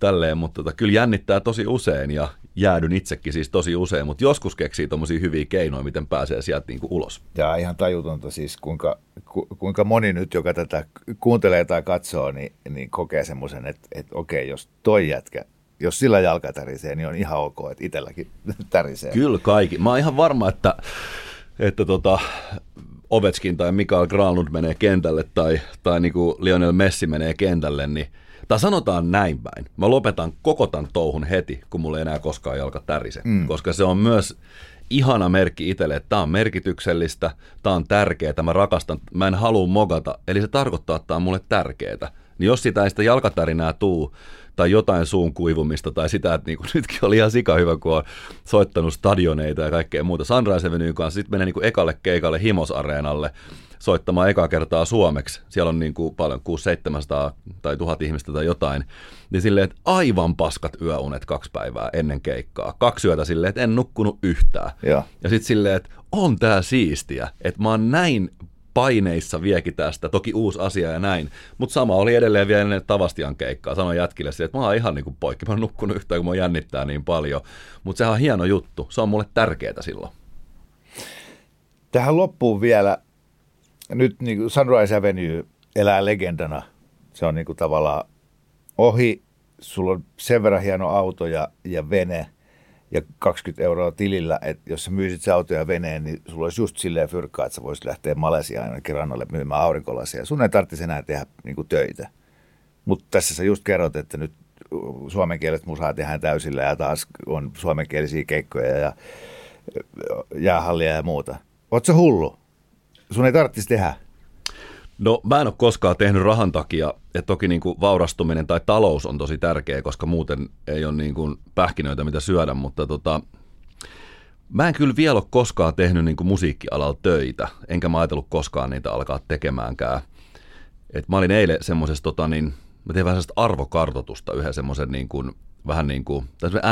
tälleen, mutta tota, kyllä jännittää tosi usein ja jäädyn itsekin siis tosi usein, mutta joskus keksii tommosia hyviä keinoja, miten pääsee sieltä niinku ulos. Ja ihan tajutonta siis, kuinka, ku, kuinka moni nyt, joka tätä kuuntelee tai katsoo, niin, niin kokee semmoisen, että, että okei, jos toi jätkä jos sillä jalka tärisee, niin on ihan ok, että itselläkin (laughs) tärisee. Kyllä kaikki. Mä oon ihan varma, että, että tota, Ovetskin tai Mikael Granlund menee kentälle tai, tai niin kuin Lionel Messi menee kentälle, niin tai sanotaan näin päin. Mä lopetan koko tämän touhun heti, kun mulla ei enää koskaan jalka tärise. Mm. Koska se on myös ihana merkki itselle, että tämä on merkityksellistä, tämä on tärkeää, mä rakastan, mä en halua mogata. Eli se tarkoittaa, että tämä on mulle tärkeää. Niin jos sitä ei sitä jalkatärinää tuu, tai jotain suun kuivumista tai sitä, että niin kuin, (laughs) nytkin oli ihan sika hyvä, kun on soittanut stadioneita ja kaikkea muuta. Sunrise Avenue kanssa sitten menee niin kuin ekalle keikalle Himos-areenalle soittamaan eka kertaa suomeksi. Siellä on niin kuin paljon, 600 tai 1000 ihmistä tai jotain. Niin silleen, että aivan paskat yöunet kaksi päivää ennen keikkaa. Kaksi yötä silleen, että en nukkunut yhtään. Ja, ja sitten silleen, että on tää siistiä, että mä oon näin paineissa viekin tästä, toki uusi asia ja näin, mutta sama oli edelleen vielä ennen Tavastian keikkaa, sanoin jätkille että mä oon ihan niin kuin poikki, mä oon nukkunut yhtään, kun mä jännittää niin paljon, mutta sehän on hieno juttu, se on mulle tärkeää silloin. Tähän loppuun vielä, nyt niin kuin Sunrise Avenue elää legendana, se on niin kuin tavallaan ohi, sulla on sen verran hieno auto ja, ja vene – ja 20 euroa tilillä, että jos sä myisit se auto ja veneen, niin sulla olisi just silleen fyrkkaa, että sä voisit lähteä Malesiaan ainakin rannalle myymään aurinkolasia. Sun ei tarvitsisi enää tehdä niin kuin töitä. Mutta tässä sä just kerrot, että nyt suomenkieliset musaa tehdään täysillä ja taas on suomenkielisiä keikkoja ja jäähallia ja muuta. Oletko hullu? Sun ei tarvitsisi tehdä. No mä en ole koskaan tehnyt rahan takia, että toki niin kuin vaurastuminen tai talous on tosi tärkeä, koska muuten ei ole niin kuin pähkinöitä mitä syödä, mutta tota, mä en kyllä vielä ole koskaan tehnyt niin kuin musiikkialalla töitä, enkä mä ajatellut koskaan niitä alkaa tekemäänkään. Et mä olin eilen semmoisessa, tota, niin, mä tein vähän arvokartotusta yhden semmoisen niin kuin, vähän niin kuin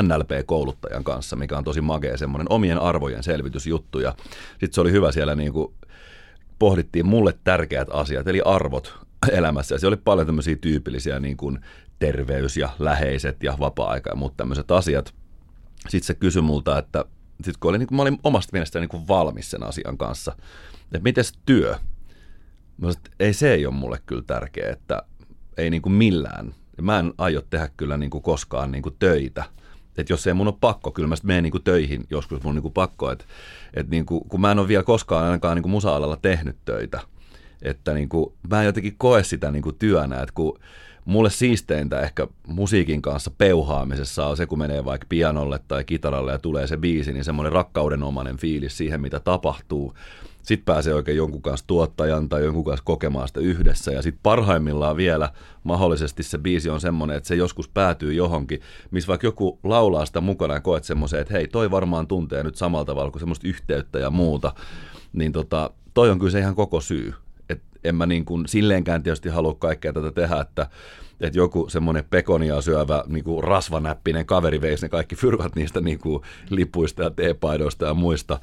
NLP-kouluttajan kanssa, mikä on tosi magea semmoinen omien arvojen selvitysjuttu. Sitten se oli hyvä siellä niin kuin pohdittiin mulle tärkeät asiat, eli arvot elämässä. Ja siellä oli paljon tämmöisiä tyypillisiä niin kuin terveys ja läheiset ja vapaa-aika ja muut tämmöiset asiat. Sitten se kysyi multa, että sit kun oli, niin kuin, mä olin omasta mielestäni niin kuin valmis sen asian kanssa, että miten työ? Mä sanoin, että ei se ei ole mulle kyllä tärkeä, että ei niin kuin millään. Mä en aio tehdä kyllä niin kuin koskaan niin kuin töitä – että jos ei mun ole pakko, kyllä mä menen niin töihin joskus mun niin pakko, että et niin kuin, kun mä en ole vielä koskaan ainakaan niin musa-alalla tehnyt töitä, että niin kuin, mä en jotenkin koe sitä niin kuin työnä, että kun mulle siisteintä ehkä musiikin kanssa peuhaamisessa on se, kun menee vaikka pianolle tai kitaralle ja tulee se biisi, niin semmoinen rakkaudenomainen fiilis siihen, mitä tapahtuu sitten pääsee oikein jonkun kanssa tuottajan tai jonkun kanssa kokemaan sitä yhdessä. Ja sitten parhaimmillaan vielä mahdollisesti se biisi on semmoinen, että se joskus päätyy johonkin, missä vaikka joku laulaa sitä mukana ja koet semmoisen, että hei, toi varmaan tuntee nyt samalla tavalla kuin semmoista yhteyttä ja muuta. Niin tota, toi on kyllä se ihan koko syy. Et en mä niin kuin silleenkään tietysti halua kaikkea tätä tehdä, että että joku semmoinen pekonia syövä niin kuin rasvanäppinen kaveri veisi ne kaikki fyrkat niistä niin kuin lipuista ja teepaidoista ja muista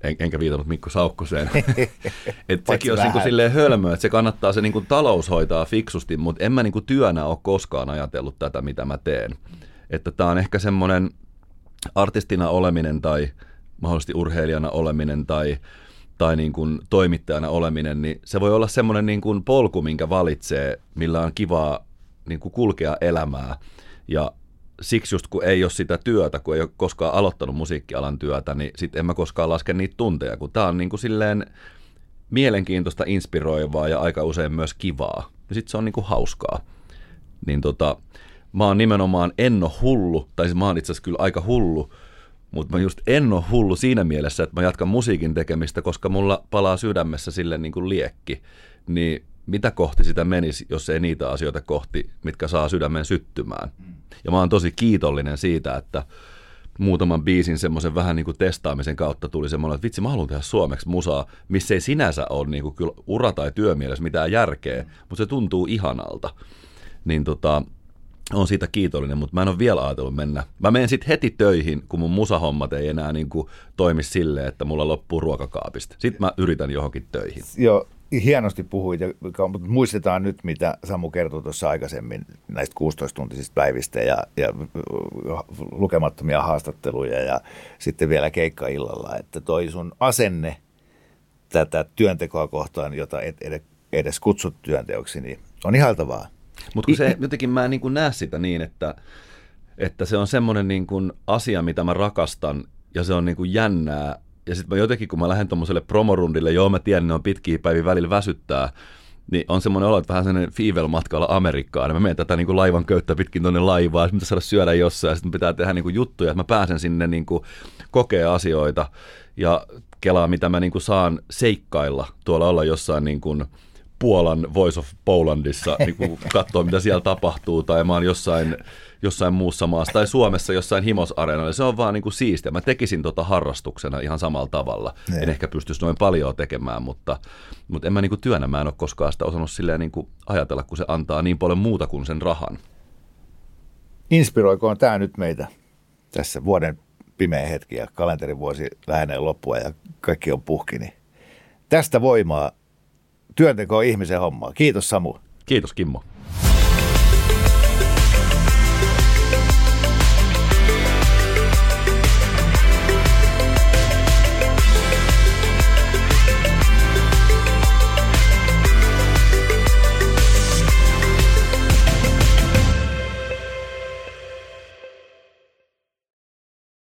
en, enkä viitannut Mikko Saukkoseen. (laughs) että sekin on niin silleen hölmö, että se kannattaa se niin kuin talous hoitaa fiksusti, mutta en mä niin kuin työnä ole koskaan ajatellut tätä, mitä mä teen. Että tämä on ehkä semmoinen artistina oleminen tai mahdollisesti urheilijana oleminen tai tai niin kuin toimittajana oleminen, niin se voi olla semmoinen niin kuin polku, minkä valitsee, millä on kivaa niin kuin kulkea elämää. Ja siksi just kun ei ole sitä työtä, kun ei ole koskaan aloittanut musiikkialan työtä, niin sitten en mä koskaan laske niitä tunteja, kun tämä on niin kuin silleen mielenkiintoista, inspiroivaa ja aika usein myös kivaa. Ja sitten se on niin kuin hauskaa. Niin tota, mä oon nimenomaan en ole hullu, tai siis mä oon itse asiassa kyllä aika hullu, mutta mä just en hullu siinä mielessä, että mä jatkan musiikin tekemistä, koska mulla palaa sydämessä sille niin kuin liekki. Niin mitä kohti sitä menisi, jos ei niitä asioita kohti, mitkä saa sydämen syttymään. Ja mä oon tosi kiitollinen siitä, että muutaman biisin semmoisen vähän niin kuin testaamisen kautta tuli semmoinen, että vitsi mä haluan tehdä suomeksi musaa, missä ei sinänsä ole niin kuin kyllä ura- tai työmielessä mitään järkeä, mutta se tuntuu ihanalta. Niin tota, on siitä kiitollinen, mutta mä en ole vielä ajatellut mennä. Mä menen sitten heti töihin, kun mun musahommat ei enää niin kuin toimi silleen, että mulla loppuu ruokakaapista. Sitten mä yritän johonkin töihin. Joo, hienosti puhuit, mutta muistetaan nyt, mitä Samu kertoi tuossa aikaisemmin näistä 16-tuntisista päivistä ja, ja lukemattomia haastatteluja ja sitten vielä keikka illalla, että toi sun asenne tätä työntekoa kohtaan, jota et edes kutsut työnteoksi, niin on ihaltavaa. Mutta se (laughs) jotenkin mä en niin näe sitä niin, että, että se on semmoinen niin asia, mitä mä rakastan ja se on niin jännää. Ja sitten mä jotenkin, kun mä lähden tuommoiselle promorundille, joo mä tiedän, ne on pitkiä päiviä välillä väsyttää, niin on semmoinen olo, että vähän sellainen Fivel-matkalla Amerikkaan. Mä menen tätä niin kuin laivan köyttä pitkin tuonne laivaan, sitten saada syödä jossain, ja sitten pitää tehdä niin kuin juttuja, että mä pääsen sinne niin kuin kokee asioita ja kelaa, mitä mä niin kuin saan seikkailla tuolla olla jossain niin kuin – Puolan Voice of Polandissa niin (laughs) katsoa, mitä siellä tapahtuu, tai mä oon jossain, jossain muussa maassa, tai Suomessa jossain himosareenalla. Se on vaan niin kuin siistiä. Mä tekisin tota harrastuksena ihan samalla tavalla. Ne. En ehkä pystyisi noin paljon tekemään, mutta, mutta en mä niin kuin työnä, mä en ole koskaan sitä osannut silleen niin kuin ajatella, kun se antaa niin paljon muuta kuin sen rahan. Inspiroikoon tämä nyt meitä tässä vuoden pimeä hetki ja kalenterivuosi lähenee loppua ja kaikki on puhki, niin tästä voimaa työnteko on ihmisen hommaa. Kiitos Samu. Kiitos Kimmo.